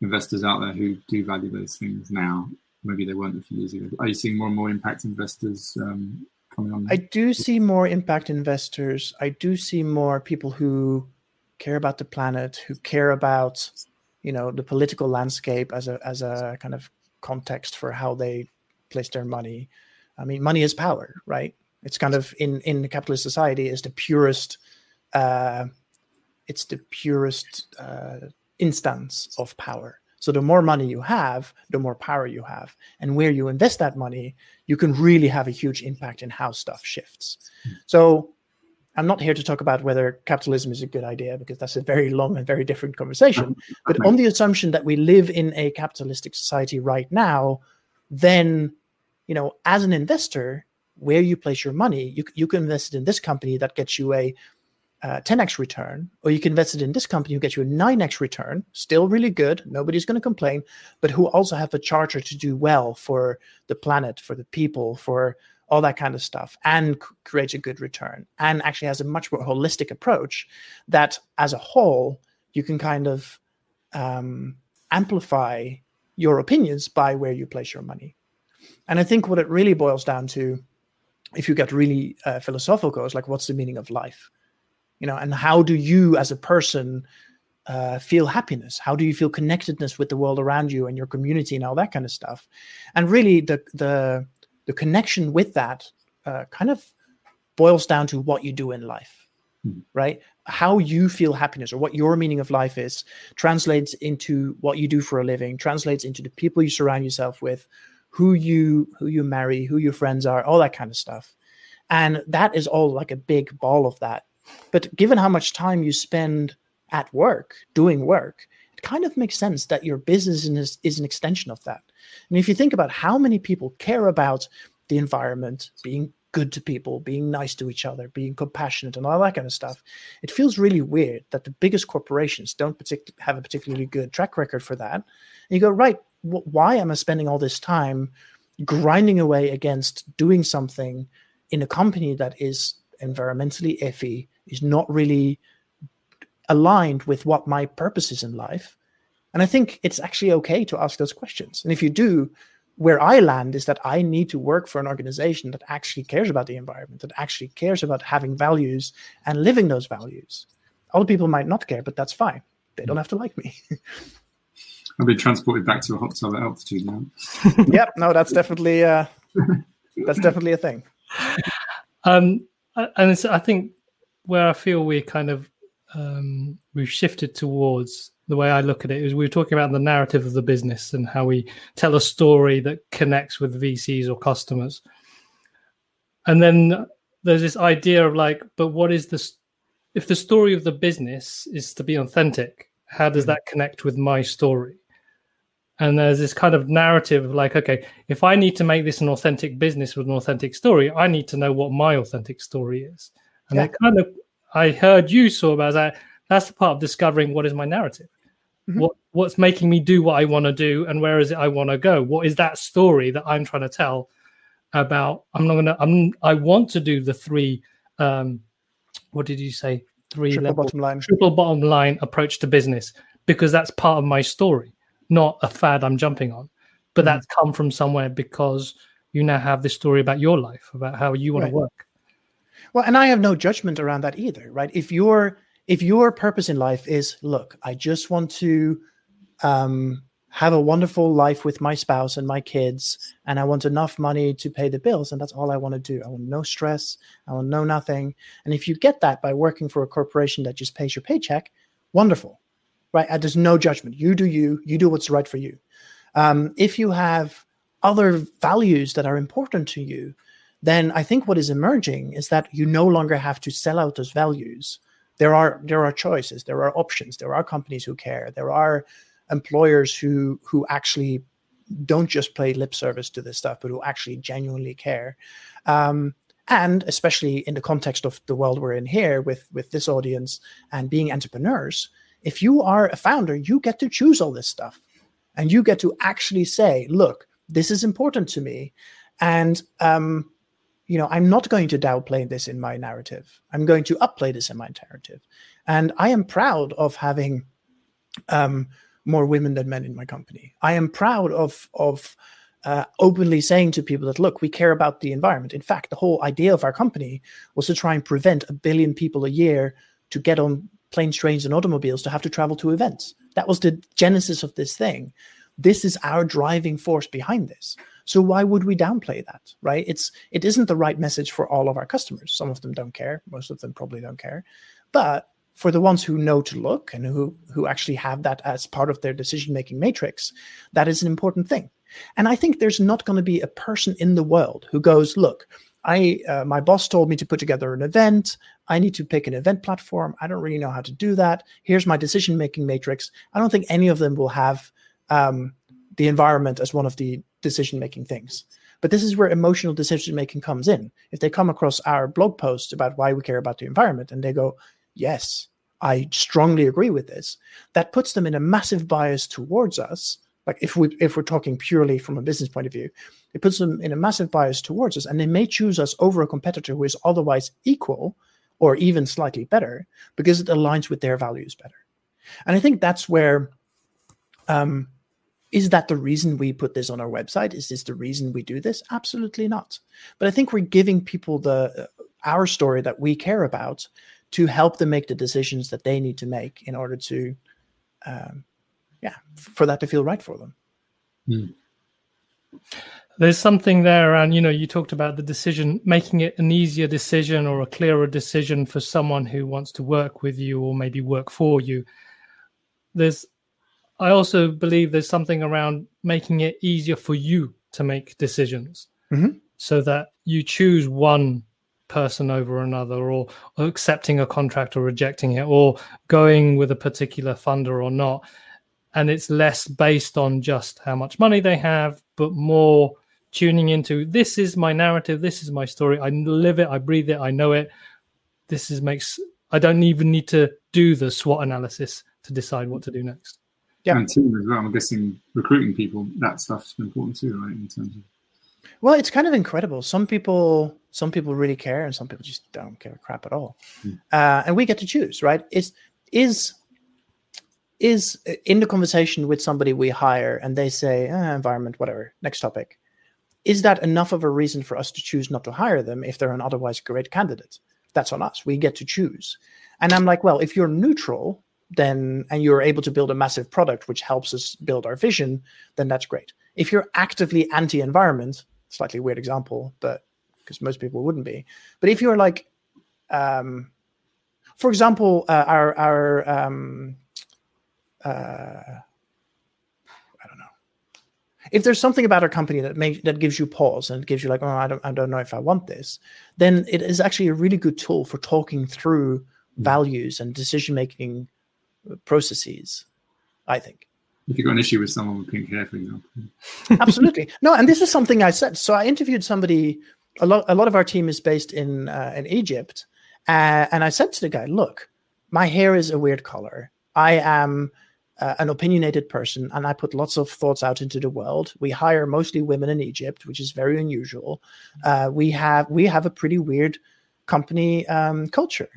investors out there who do value those things now maybe they weren't a few years ago. Are you seeing more and more impact investors um, coming on? I do see more impact investors. I do see more people who care about the planet, who care about you know the political landscape as a as a kind of context for how they place their money. I mean, money is power, right? It's kind of in in the capitalist society is the purest. Uh, it's the purest uh, instance of power so the more money you have, the more power you have. And where you invest that money, you can really have a huge impact in how stuff shifts. Mm. So I'm not here to talk about whether capitalism is a good idea because that's a very long and very different conversation. But on the assumption that we live in a capitalistic society right now, then, you know, as an investor, where you place your money, you, you can invest it in this company that gets you a uh, 10x return, or you can invest it in this company who gets you a 9x return, still really good. Nobody's going to complain, but who also have a charter to do well for the planet, for the people, for all that kind of stuff, and c- creates a good return, and actually has a much more holistic approach that, as a whole, you can kind of um, amplify your opinions by where you place your money. And I think what it really boils down to, if you get really uh, philosophical, is like, what's the meaning of life? You know and how do you as a person uh, feel happiness? How do you feel connectedness with the world around you and your community and all that kind of stuff? And really the the the connection with that uh, kind of boils down to what you do in life mm-hmm. right? How you feel happiness or what your meaning of life is translates into what you do for a living translates into the people you surround yourself with who you who you marry who your friends are all that kind of stuff. And that is all like a big ball of that but given how much time you spend at work doing work, it kind of makes sense that your business is, is an extension of that. And if you think about how many people care about the environment, being good to people, being nice to each other, being compassionate, and all that kind of stuff, it feels really weird that the biggest corporations don't partic- have a particularly good track record for that. And you go, right, wh- why am I spending all this time grinding away against doing something in a company that is environmentally iffy, is not really aligned with what my purpose is in life. And I think it's actually okay to ask those questions. And if you do, where I land is that I need to work for an organization that actually cares about the environment, that actually cares about having values and living those values. Other people might not care, but that's fine. They don't have to like me. I've been transported back to a hot tub at altitude now. yep, no, that's definitely uh, that's definitely a thing. Um, and I think where I feel we kind of um, we've shifted towards the way I look at it is we were talking about the narrative of the business and how we tell a story that connects with VCs or customers. And then there's this idea of like, but what is this? If the story of the business is to be authentic, how does that connect with my story? And there's this kind of narrative of like, okay, if I need to make this an authentic business with an authentic story, I need to know what my authentic story is. And yeah. kind of, I heard you sort about that. That's the part of discovering what is my narrative. Mm-hmm. What what's making me do what I want to do, and where is it I want to go? What is that story that I'm trying to tell about? I'm not gonna. I'm. I want to do the three. Um, what did you say? Three triple level, bottom line. Triple bottom line approach to business because that's part of my story, not a fad I'm jumping on. But mm-hmm. that's come from somewhere because you now have this story about your life, about how you want right. to work. Well, and I have no judgment around that either, right? If your if your purpose in life is, look, I just want to um, have a wonderful life with my spouse and my kids, and I want enough money to pay the bills, and that's all I want to do. I want no stress. I want no nothing. And if you get that by working for a corporation that just pays your paycheck, wonderful, right? Uh, there's no judgment. You do you. You do what's right for you. Um, if you have other values that are important to you, then I think what is emerging is that you no longer have to sell out those values. There are there are choices, there are options, there are companies who care, there are employers who who actually don't just play lip service to this stuff, but who actually genuinely care. Um, and especially in the context of the world we're in here with with this audience and being entrepreneurs, if you are a founder, you get to choose all this stuff, and you get to actually say, "Look, this is important to me," and um, you know, I'm not going to downplay this in my narrative. I'm going to upplay this in my narrative. And I am proud of having um, more women than men in my company. I am proud of of uh, openly saying to people that look, we care about the environment. In fact, the whole idea of our company was to try and prevent a billion people a year to get on planes, trains, and automobiles to have to travel to events. That was the genesis of this thing. This is our driving force behind this. So why would we downplay that, right? It's it isn't the right message for all of our customers. Some of them don't care. Most of them probably don't care. But for the ones who know to look and who who actually have that as part of their decision making matrix, that is an important thing. And I think there's not going to be a person in the world who goes, look, I uh, my boss told me to put together an event. I need to pick an event platform. I don't really know how to do that. Here's my decision making matrix. I don't think any of them will have um, the environment as one of the decision making things. But this is where emotional decision making comes in. If they come across our blog post about why we care about the environment and they go, yes, I strongly agree with this, that puts them in a massive bias towards us. Like if we if we're talking purely from a business point of view, it puts them in a massive bias towards us, and they may choose us over a competitor who is otherwise equal or even slightly better because it aligns with their values better. And I think that's where um, is that the reason we put this on our website? Is this the reason we do this? Absolutely not. But I think we're giving people the uh, our story that we care about to help them make the decisions that they need to make in order to, um, yeah, for that to feel right for them. Mm. There's something there around, you know, you talked about the decision, making it an easier decision or a clearer decision for someone who wants to work with you or maybe work for you. There's I also believe there's something around making it easier for you to make decisions mm-hmm. so that you choose one person over another or, or, accepting a contract or rejecting it or going with a particular funder or not. And it's less based on just how much money they have, but more tuning into this is my narrative, this is my story. I live it, I breathe it, I know it. This is makes I don't even need to do the SWOT analysis to decide what to do next yeah. and team as well. I'm guessing recruiting people, that stuff's important too, right? In terms of well, it's kind of incredible. Some people, some people really care, and some people just don't care crap at all. Mm. Uh, and we get to choose, right? Is is is in the conversation with somebody we hire, and they say eh, environment, whatever. Next topic. Is that enough of a reason for us to choose not to hire them if they're an otherwise great candidate? That's on us. We get to choose. And I'm like, well, if you're neutral, then and you're able to build a massive product which helps us build our vision, then that's great. If you're actively anti-environment, slightly weird example, but because most people wouldn't be. But if you're like, um, for example, uh, our our um, uh, I don't know. If there's something about our company that makes that gives you pause and gives you like, oh, I don't I don't know if I want this, then it is actually a really good tool for talking through hmm. values and decision making processes, I think. If you've got an issue with someone with pink hair, for example. Absolutely. No, and this is something I said. So I interviewed somebody, a lot, a lot of our team is based in, uh, in Egypt. Uh, and I said to the guy, look, my hair is a weird color. I am uh, an opinionated person and I put lots of thoughts out into the world. We hire mostly women in Egypt, which is very unusual. Uh, we have we have a pretty weird company um, culture.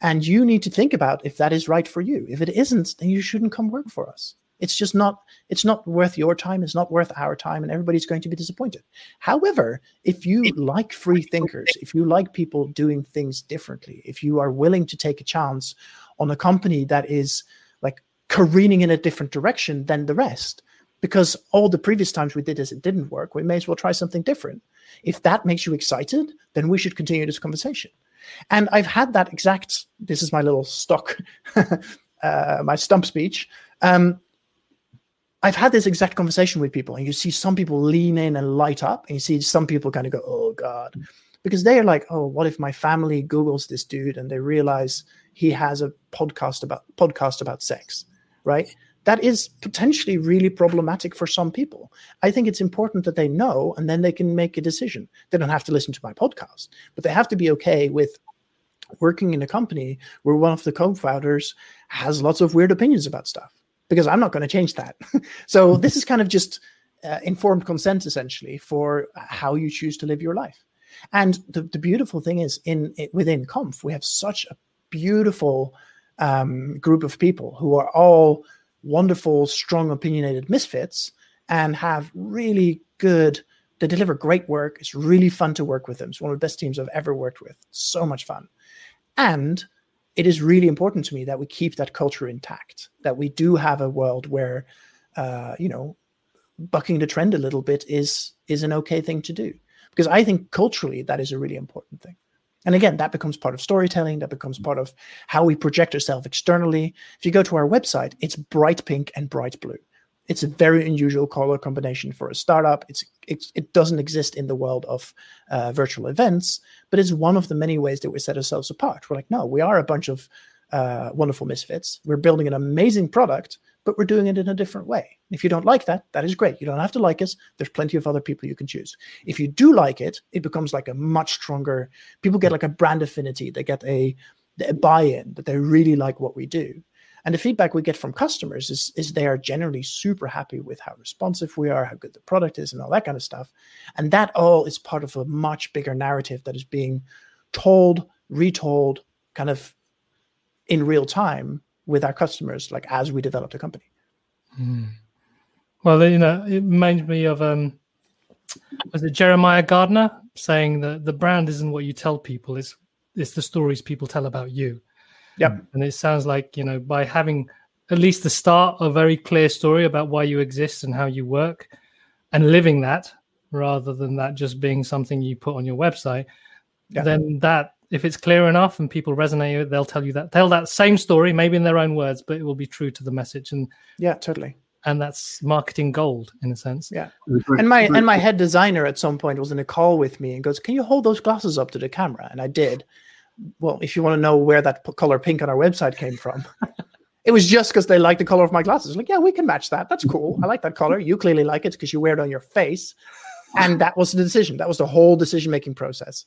And you need to think about if that is right for you. If it isn't, then you shouldn't come work for us. It's just not it's not worth your time, it's not worth our time, and everybody's going to be disappointed. However, if you like free thinkers, if you like people doing things differently, if you are willing to take a chance on a company that is careening in a different direction than the rest, because all the previous times we did this, it didn't work. We may as well try something different. If that makes you excited, then we should continue this conversation. And I've had that exact, this is my little stock, uh, my stump speech. Um, I've had this exact conversation with people, and you see some people lean in and light up, and you see some people kind of go, oh God. Because they are like, oh, what if my family Googles this dude and they realize he has a podcast about podcast about sex, right? that is potentially really problematic for some people. I think it's important that they know and then they can make a decision. They don't have to listen to my podcast, but they have to be okay with working in a company where one of the co-founders has lots of weird opinions about stuff because I'm not going to change that. so this is kind of just uh, informed consent essentially for how you choose to live your life. And the, the beautiful thing is in within Konf, we have such a beautiful um, group of people who are all wonderful, strong, opinionated misfits and have really good, they deliver great work. It's really fun to work with them. It's one of the best teams I've ever worked with. So much fun. And it is really important to me that we keep that culture intact, that we do have a world where, uh, you know, bucking the trend a little bit is is an okay thing to do because i think culturally that is a really important thing and again, that becomes part of storytelling, that becomes part of how we project ourselves externally. If you go to our website, it's bright pink and bright blue. It's a very unusual color combination for a startup. It's, it's it doesn't exist in the world of uh, virtual events, but it's one of the many ways that we set ourselves apart. We're like, no, we are a bunch of uh, wonderful misfits. We're building an amazing product, but we're doing it in a different way. If you don't like that, that is great. You don't have to like us. There's plenty of other people you can choose. If you do like it, it becomes like a much stronger. People get like a brand affinity. They get a, a buy-in that they really like what we do. And the feedback we get from customers is, is they are generally super happy with how responsive we are, how good the product is, and all that kind of stuff. And that all is part of a much bigger narrative that is being told, retold, kind of in real time with our customers, like as we develop the company. Mm. Well, you know, it reminds me of um, was it Jeremiah Gardner saying that the brand isn't what you tell people; it's it's the stories people tell about you. Yep. And it sounds like, you know, by having at least the start a very clear story about why you exist and how you work and living that rather than that just being something you put on your website, then that if it's clear enough and people resonate with it, they'll tell you that tell that same story, maybe in their own words, but it will be true to the message. And yeah, totally. And that's marketing gold in a sense. Yeah. And my and my head designer at some point was in a call with me and goes, "Can you hold those glasses up to the camera?" And I did well, if you want to know where that p- color pink on our website came from, it was just because they like the color of my glasses. Like, yeah, we can match that. That's cool. I like that color. You clearly like it because you wear it on your face. And that was the decision. That was the whole decision making process.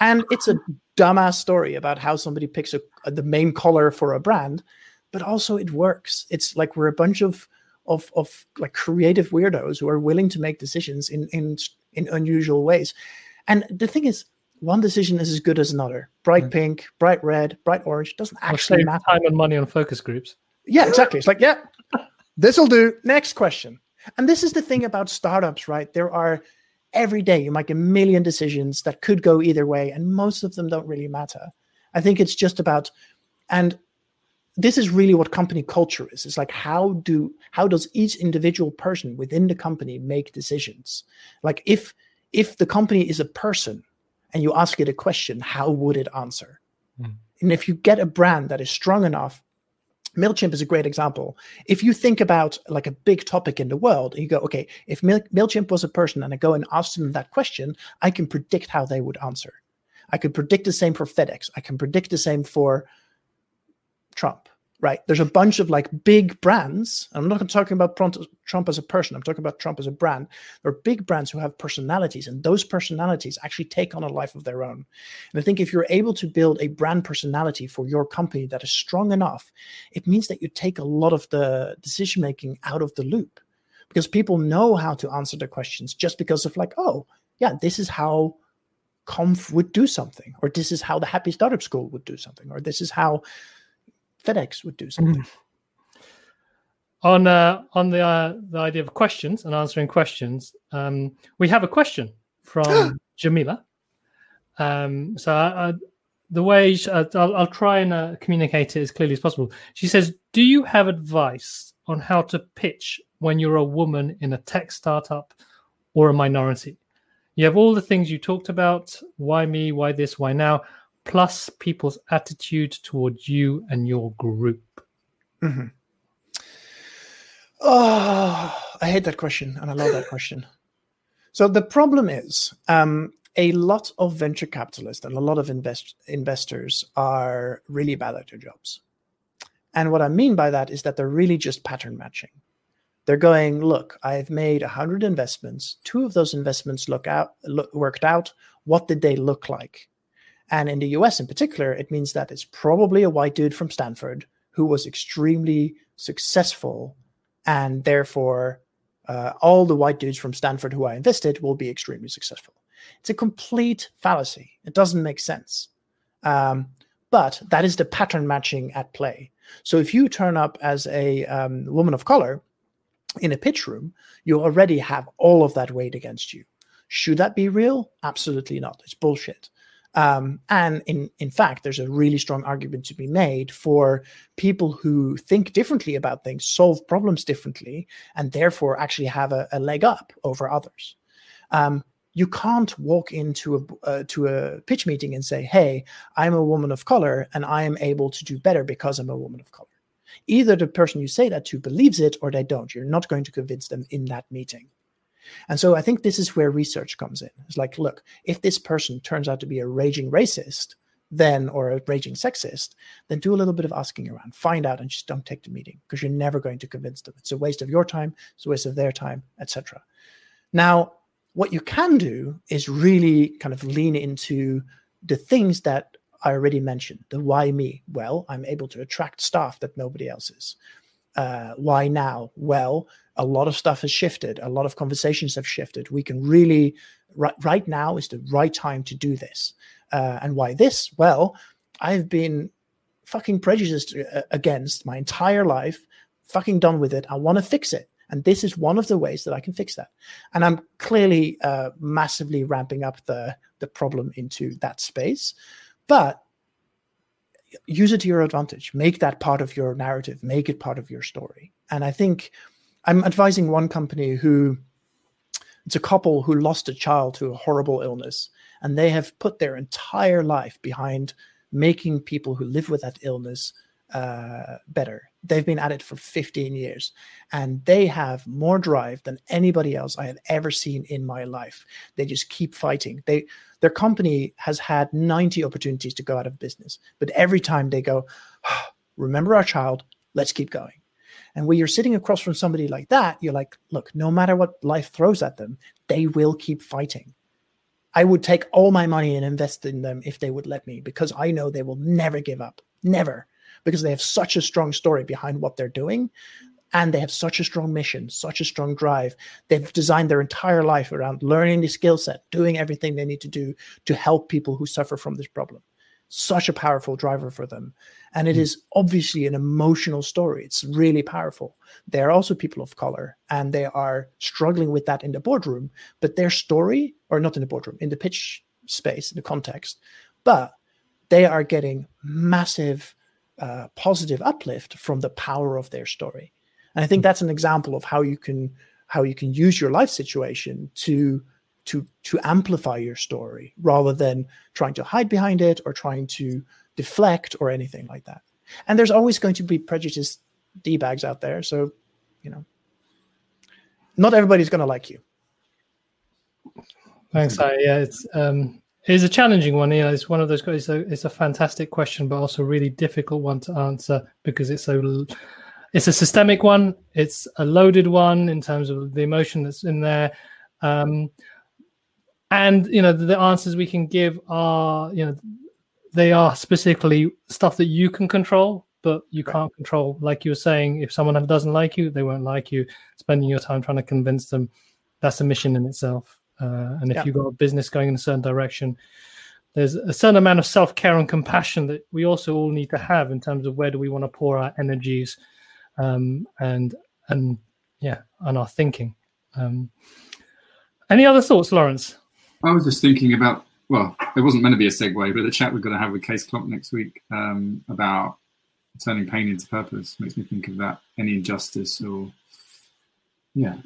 And it's a dumbass story about how somebody picks a, a, the main color for a brand, but also it works. It's like we're a bunch of of of like creative weirdos who are willing to make decisions in in in unusual ways. And the thing is, one decision is as good as another. Bright mm. pink, bright red, bright orange doesn't actually matter. Time and money on focus groups. Yeah, exactly. It's like, yeah, this'll do. Next question. And this is the thing about startups, right? There are every day you make a million decisions that could go either way, and most of them don't really matter. I think it's just about, and this is really what company culture is. It's like how do how does each individual person within the company make decisions? Like if if the company is a person and you ask it a question, how would it answer? Mm. And if you get a brand that is strong enough, MailChimp is a great example. If you think about like a big topic in the world, you go, okay, if Mail- MailChimp was a person and I go and ask them that question, I can predict how they would answer. I could predict the same for FedEx. I can predict the same for Trump right? There's a bunch of like big brands. I'm not talking about Trump as a person. I'm talking about Trump as a brand. There are big brands who have personalities, and those personalities actually take on a life of their own. And I think if you're able to build a brand personality for your company that is strong enough, it means that you take a lot of the decision making out of the loop because people know how to answer the questions just because of like, oh, yeah, this is how Konf would do something, or this is how the Happy Startup School would do something, or this is how FedEx would do something. Mm. On uh, on the uh, the idea of questions and answering questions, um, we have a question from Jamila. Um, so I, I, the way she, uh, I'll, I'll, try and uh, communicate it as clearly as possible. She says, "Do you have advice on how to pitch when you're a woman in a tech startup or a minority? You have all the things you talked about. Why me? Why this? Why now? Plus people's attitude toward you and your group? Mm-hmm. Oh, I hate that question and I love that question. So the problem is um, a lot of venture capitalists and a lot of invest- investors are really bad at their jobs. And what I mean by that is that they're really just pattern matching. They're going, look, I've made 100 investments. Two of those investments look out, look, worked out. What did they look like? And in the US in particular, it means that it's probably a white dude from Stanford who was extremely successful. And therefore, uh, all the white dudes from Stanford who I invested will be extremely successful. It's a complete fallacy. It doesn't make sense. Um, but that is the pattern matching at play. So if you turn up as a um, woman of color in a pitch room, you already have all of that weight against you. Should that be real? Absolutely not. It's bullshit. Um, and in, in fact, there's a really strong argument to be made for people who think differently about things, solve problems differently, and therefore actually have a, a leg up over others. Um, you can't walk into a uh, to a pitch meeting and say, "Hey, I'm a woman of color, and I am able to do better because I'm a woman of color." Either the person you say that to believes it or they don't. You're not going to convince them in that meeting. And so I think this is where research comes in. It's like, look, if this person turns out to be a raging racist, then or a raging sexist, then do a little bit of asking around, find out, and just don't take the meeting because you're never going to convince them. It's a waste of your time, it's a waste of their time, etc. Now, what you can do is really kind of lean into the things that I already mentioned. The why me? Well, I'm able to attract staff that nobody else is. Uh, why now? Well, a lot of stuff has shifted. A lot of conversations have shifted. We can really, right, right now is the right time to do this. Uh, and why this? Well, I've been fucking prejudiced uh, against my entire life, fucking done with it. I want to fix it. And this is one of the ways that I can fix that. And I'm clearly uh, massively ramping up the, the problem into that space. But use it to your advantage. Make that part of your narrative, make it part of your story. And I think I'm advising one company who it's a couple who lost a child to a horrible illness and they have put their entire life behind making people who live with that illness uh, better. They've been at it for 15 years and they have more drive than anybody else I have ever seen in my life. They just keep fighting. They their company has had 90 opportunities to go out of business, but every time they go, oh, remember our child, let's keep going. And when you're sitting across from somebody like that, you're like, look, no matter what life throws at them, they will keep fighting. I would take all my money and invest in them if they would let me because I know they will never give up. Never. Because they have such a strong story behind what they're doing and they have such a strong mission, such a strong drive. They've designed their entire life around learning the skill set, doing everything they need to do to help people who suffer from this problem. Such a powerful driver for them. And it mm. is obviously an emotional story. It's really powerful. They're also people of color and they are struggling with that in the boardroom, but their story, or not in the boardroom, in the pitch space, in the context, but they are getting massive uh, positive uplift from the power of their story. And I think that's an example of how you can how you can use your life situation to to to amplify your story rather than trying to hide behind it or trying to deflect or anything like that. And there's always going to be prejudiced d bags out there, so you know, not everybody's going to like you. Thanks. I, yeah, it's um, it's a challenging one. Yeah, it's one of those. It's a it's a fantastic question, but also really difficult one to answer because it's so it's a systemic one. It's a loaded one in terms of the emotion that's in there. Um, and you know the answers we can give are you know they are specifically stuff that you can control but you right. can't control like you were saying if someone doesn't like you they won't like you spending your time trying to convince them that's a mission in itself uh, and if yeah. you've got a business going in a certain direction there's a certain amount of self-care and compassion that we also all need to have in terms of where do we want to pour our energies um, and and yeah, and our thinking. Um, any other thoughts, Lawrence? I was just thinking about well, it wasn't meant to be a segue, but the chat we're going to have with Kees Klomp next week um, about turning pain into purpose makes me think of that. Any injustice or yeah,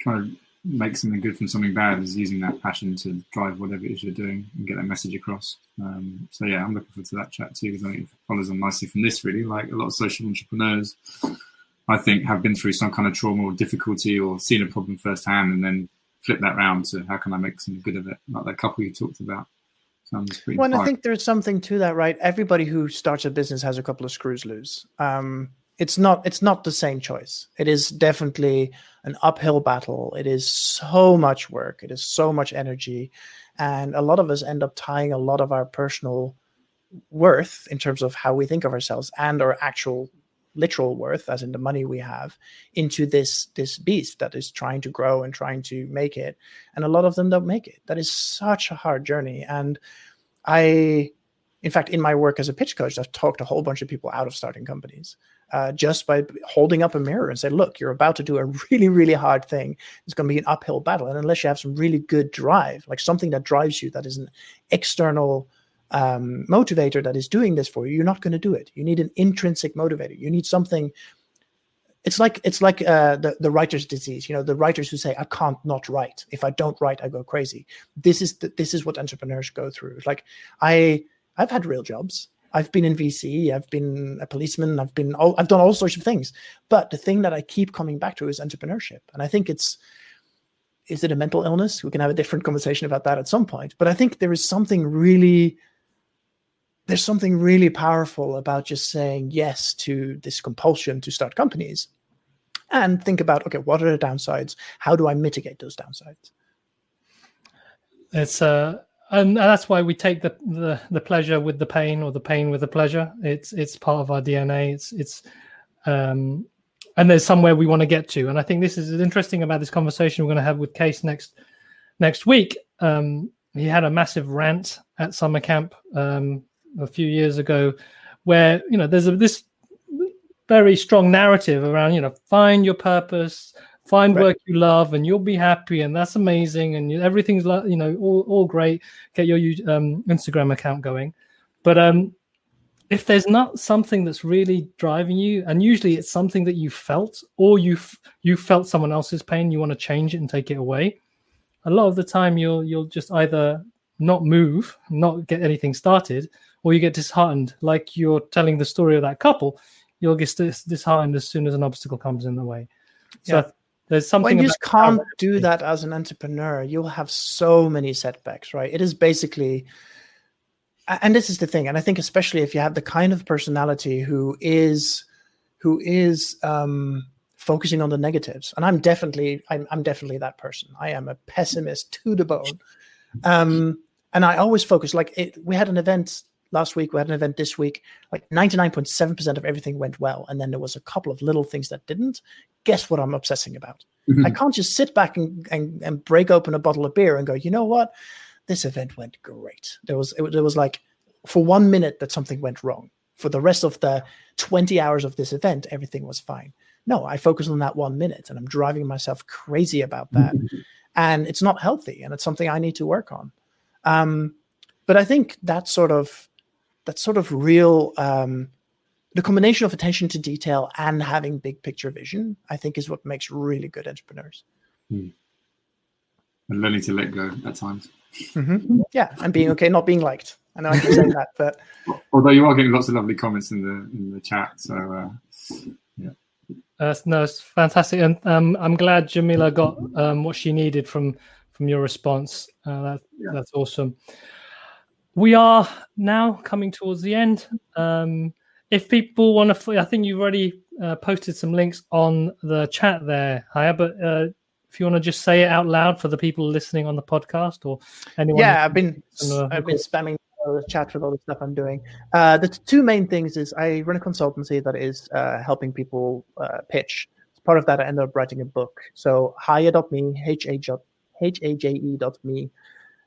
trying to make something good from something bad is using that passion to drive whatever it is you're doing and get that message across. Um, so yeah, I'm looking forward to that chat too because I think it follows on nicely from this. Really, like a lot of social entrepreneurs, I think have been through some kind of trauma or difficulty or seen a problem firsthand and then flip that round to how can I make something good of it, like that couple you talked about. Sounds pretty. Well, I think there's something to that, right? Everybody who starts a business has a couple of screws loose. Um, it's not it's not the same choice. It is definitely an uphill battle. It is so much work. It is so much energy, and a lot of us end up tying a lot of our personal worth in terms of how we think of ourselves and our actual literal worth as in the money we have into this this beast that is trying to grow and trying to make it and a lot of them don't make it that is such a hard journey and i in fact in my work as a pitch coach i've talked a whole bunch of people out of starting companies uh, just by holding up a mirror and say, look, you're about to do a really, really hard thing. It's going to be an uphill battle. And unless you have some really good drive, like something that drives you, that is an external um, motivator that is doing this for you, you're not going to do it. You need an intrinsic motivator. You need something. It's like it's like uh, the the writer's disease. You know, the writers who say, "I can't not write. If I don't write, I go crazy." This is the, this is what entrepreneurs go through. Like I I've had real jobs I've been in VC, I've been a policeman, I've been all, I've done all sorts of things. But the thing that I keep coming back to is entrepreneurship, and I think it's is it a mental illness? We can have a different conversation about that at some point. But I think there is something really there's something really powerful about just saying yes to this compulsion to start companies and think about okay what are the downsides? How do i mitigate those downsides? It's uh and that's why we take the, the the pleasure with the pain or the pain with the pleasure. It's it's part of our dna it's it's um and there's somewhere we want to get to. And i think this is interesting about this conversation we're going to have with Kees next next week. Um he had a massive rant at summer camp. Um a few years ago where you know there's a, this very strong narrative around you know find your purpose find right. work you love and you'll be happy and that's amazing and everything's you know all, all great get your um, instagram account going but um if there's not something that's really driving you and usually it's something that you felt or you you felt someone else's pain you want to change it and take it away a lot of the time you'll you'll just either not move not get anything started or you get disheartened. Like you're telling the story of that couple you'll get disheartened as soon as an obstacle comes in the way. So yeah. there's something when you just can't do that as an entrepreneur you'll have so many setbacks right? It is basically and this is the thing and i think especially if you have the kind of personality who is who is um focusing on the negatives and i'm definitely i'm, I'm definitely that person. I am a pessimist to the bone. Um and i always focus like it, we had an event last week we had an event this week like 99.7% of everything went well and then there was a couple of little things that didn't. Guess what i'm obsessing about? Mm-hmm. i can't just sit back and, and, and break open a bottle of beer and go you know what? This event went great. There was it, there was like for one minute that something went wrong. For the rest of the 20 hours of this event everything was fine. No i focus on that one minute and i'm driving myself crazy about that. Mm-hmm. and it's not healthy and it's something i need to work on um, but i think that sort of that sort of real um, the combination of attention to detail and having big picture vision, I think, is what makes really good entrepreneurs. Hmm. And learning to let go at times. Mm-hmm. Yeah, and being okay, not being liked. I know I keep saying that, but although you are getting lots of lovely comments in the in the chat, so uh, yeah. Uh, no, it's fantastic, and um, I'm glad Jamila got um, what she needed from from your response. Uh, that, yeah. That's awesome we are now coming towards the end. Um, if people want to, I think you've already uh, posted some links on the chat there, Haje, but uh, if you want to just say it out loud for the people listening on the podcast or anyone. Yeah, I've been I've been spamming the chat with all the stuff I'm doing. Uh, the two main things is I run a consultancy that is uh, helping people uh, pitch. As part of that, I ended up writing a book. So haje.me, H-A-J-E dot me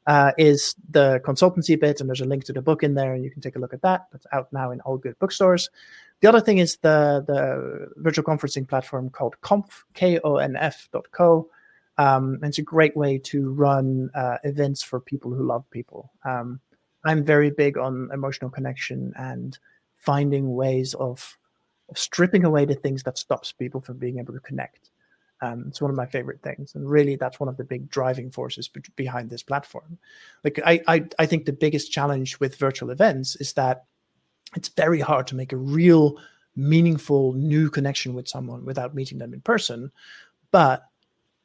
uh, is the consultancy bit, and there's a link to the book in there, and you can take a look at that. That's out now in all good bookstores. The other thing is the the virtual conferencing platform called Konf K-O-N-F dot co. Um, and it's a great way to run uh, events for people who love people. Um, I'm very big on emotional connection and finding ways of, of stripping away the things that stops people from being able to connect. Um, it's one of my favorite things, and really, that's one of the big driving forces be- behind this platform. Like, I, I, I think the biggest challenge with virtual events is that it's very hard to make a real, meaningful new connection with someone without meeting them in person. But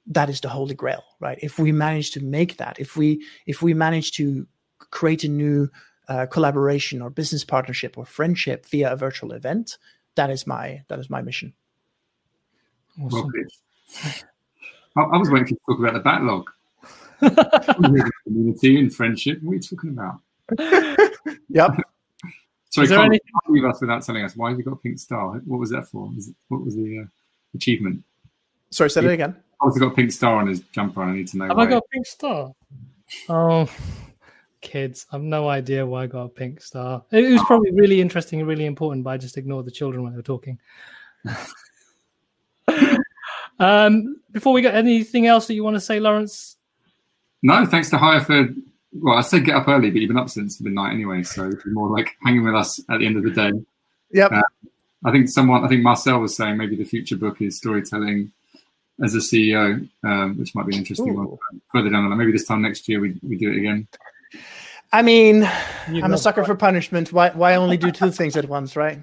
that is the holy grail, right? If we manage to make that, if we if we manage to create a new uh, collaboration or business partnership or friendship via a virtual event, that is my that is my mission. Awesome. I, I was waiting for you to talk about the backlog. community and friendship. What are you talking about? yep. Sorry, can't leave us without telling us why have you got a pink star? What was that for? Was it, what was the uh, achievement? Sorry, say it again. Oh, he got a pink star on his jumper. and I need to know. Have why. I got a pink star? Oh, kids, I've no idea why I got a pink star. It was probably really interesting and really important, but I just ignored the children when they were talking. Um, before we get anything else that you want to say, Lawrence? No, thanks to Haje for. Well, I said get up early, but you've been up since midnight anyway, so more like hanging with us at the end of the day. Yep. Uh, I think someone, I think Marcel was saying maybe the future book is storytelling as a CEO, um, which might be an interesting Ooh. one further down the line. Maybe this time next year we, we do it again. I mean, You've I'm a sucker quite- for punishment. Why why only do two things at once, right?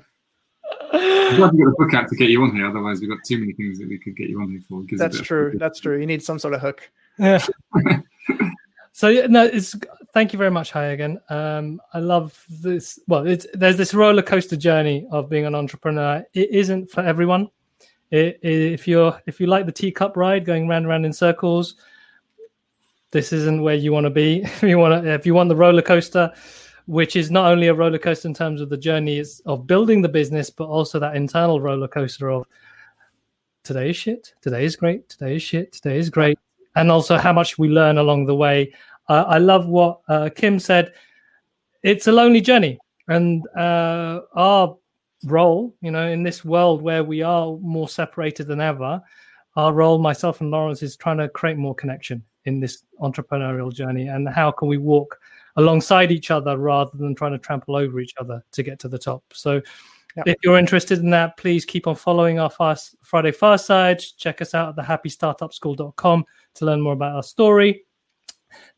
I'm glad we got a book out to get you on here. Otherwise, we've got too many things that we could get you on here for. It gives a That's bit of- true. That's true. You need some sort of hook. Yeah. so yeah, no, it's thank you very much, Haje. Um, I love this. Well, it's there's this roller coaster journey of being an entrepreneur. It isn't for everyone. It, it- if you're if you like the teacup ride, going round and round in circles, this isn't where you want to be. If you want to, if you want the roller coaster, which is not only a roller coaster in terms of the journey of building the business, but also that internal roller coaster of today is shit, today is great, today is shit, today is great, and also how much we learn along the way. Uh, I love what uh, Kim said. It's a lonely journey, and uh, our role, you know, in this world where we are more separated than ever, our role, myself and Lawrence, is trying to create more connection in this entrepreneurial journey. And how can we walk alongside each other rather than trying to trample over each other to get to the top? So, Yeah. if you're interested in that, please keep on following our fast Friday Fireside. Check us out at thehappystartupschool.com to learn more about our story.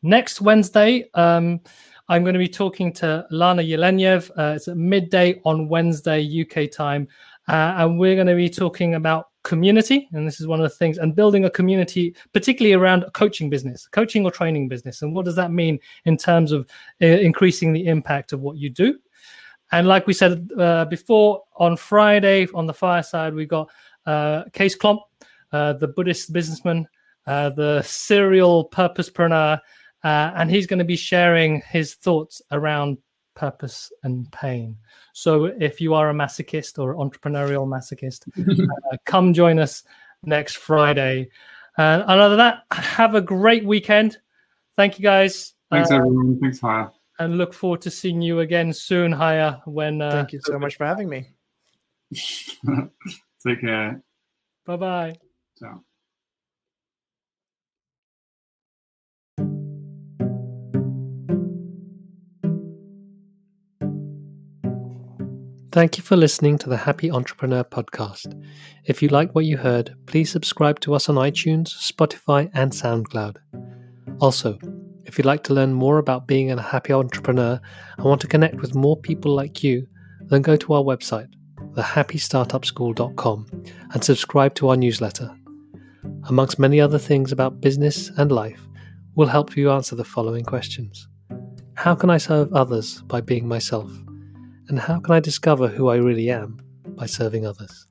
Next Wednesday, um, I'm going to be talking to Lana Yelenyev. Uh, it's at midday on Wednesday, UK time. Uh, and we're going to be talking about community. And this is one of the things, and building a community, particularly around a coaching business, coaching or training business. And what does that mean in terms of uh, increasing the impact of what you do? And like we said uh, before, on Friday on the fireside, we got uh, Kees Klomp, uh, the Buddhist businessman, uh, the serial purposepreneur, uh, and he's going to be sharing his thoughts around purpose and pain. So if you are a masochist or entrepreneurial masochist, uh, come join us next Friday. Uh, and other than that, have a great weekend. Thank you guys. Thanks, uh, everyone. Thanks, Haje. and look forward to seeing you again soon, Haje. When uh, Thank you so much for having me. Take care. Bye bye. Ciao. Thank you for listening to the Happy Entrepreneur podcast. If you like what you heard, please subscribe to us on iTunes, Spotify, and SoundCloud. Also, if you'd like to learn more about being a happy entrepreneur and want to connect with more people like you, then go to our website, thehappystartupschool.com, and subscribe to our newsletter. Amongst many other things about business and life, we'll help you answer the following questions How can I serve others by being myself? And how can I discover who I really am by serving others?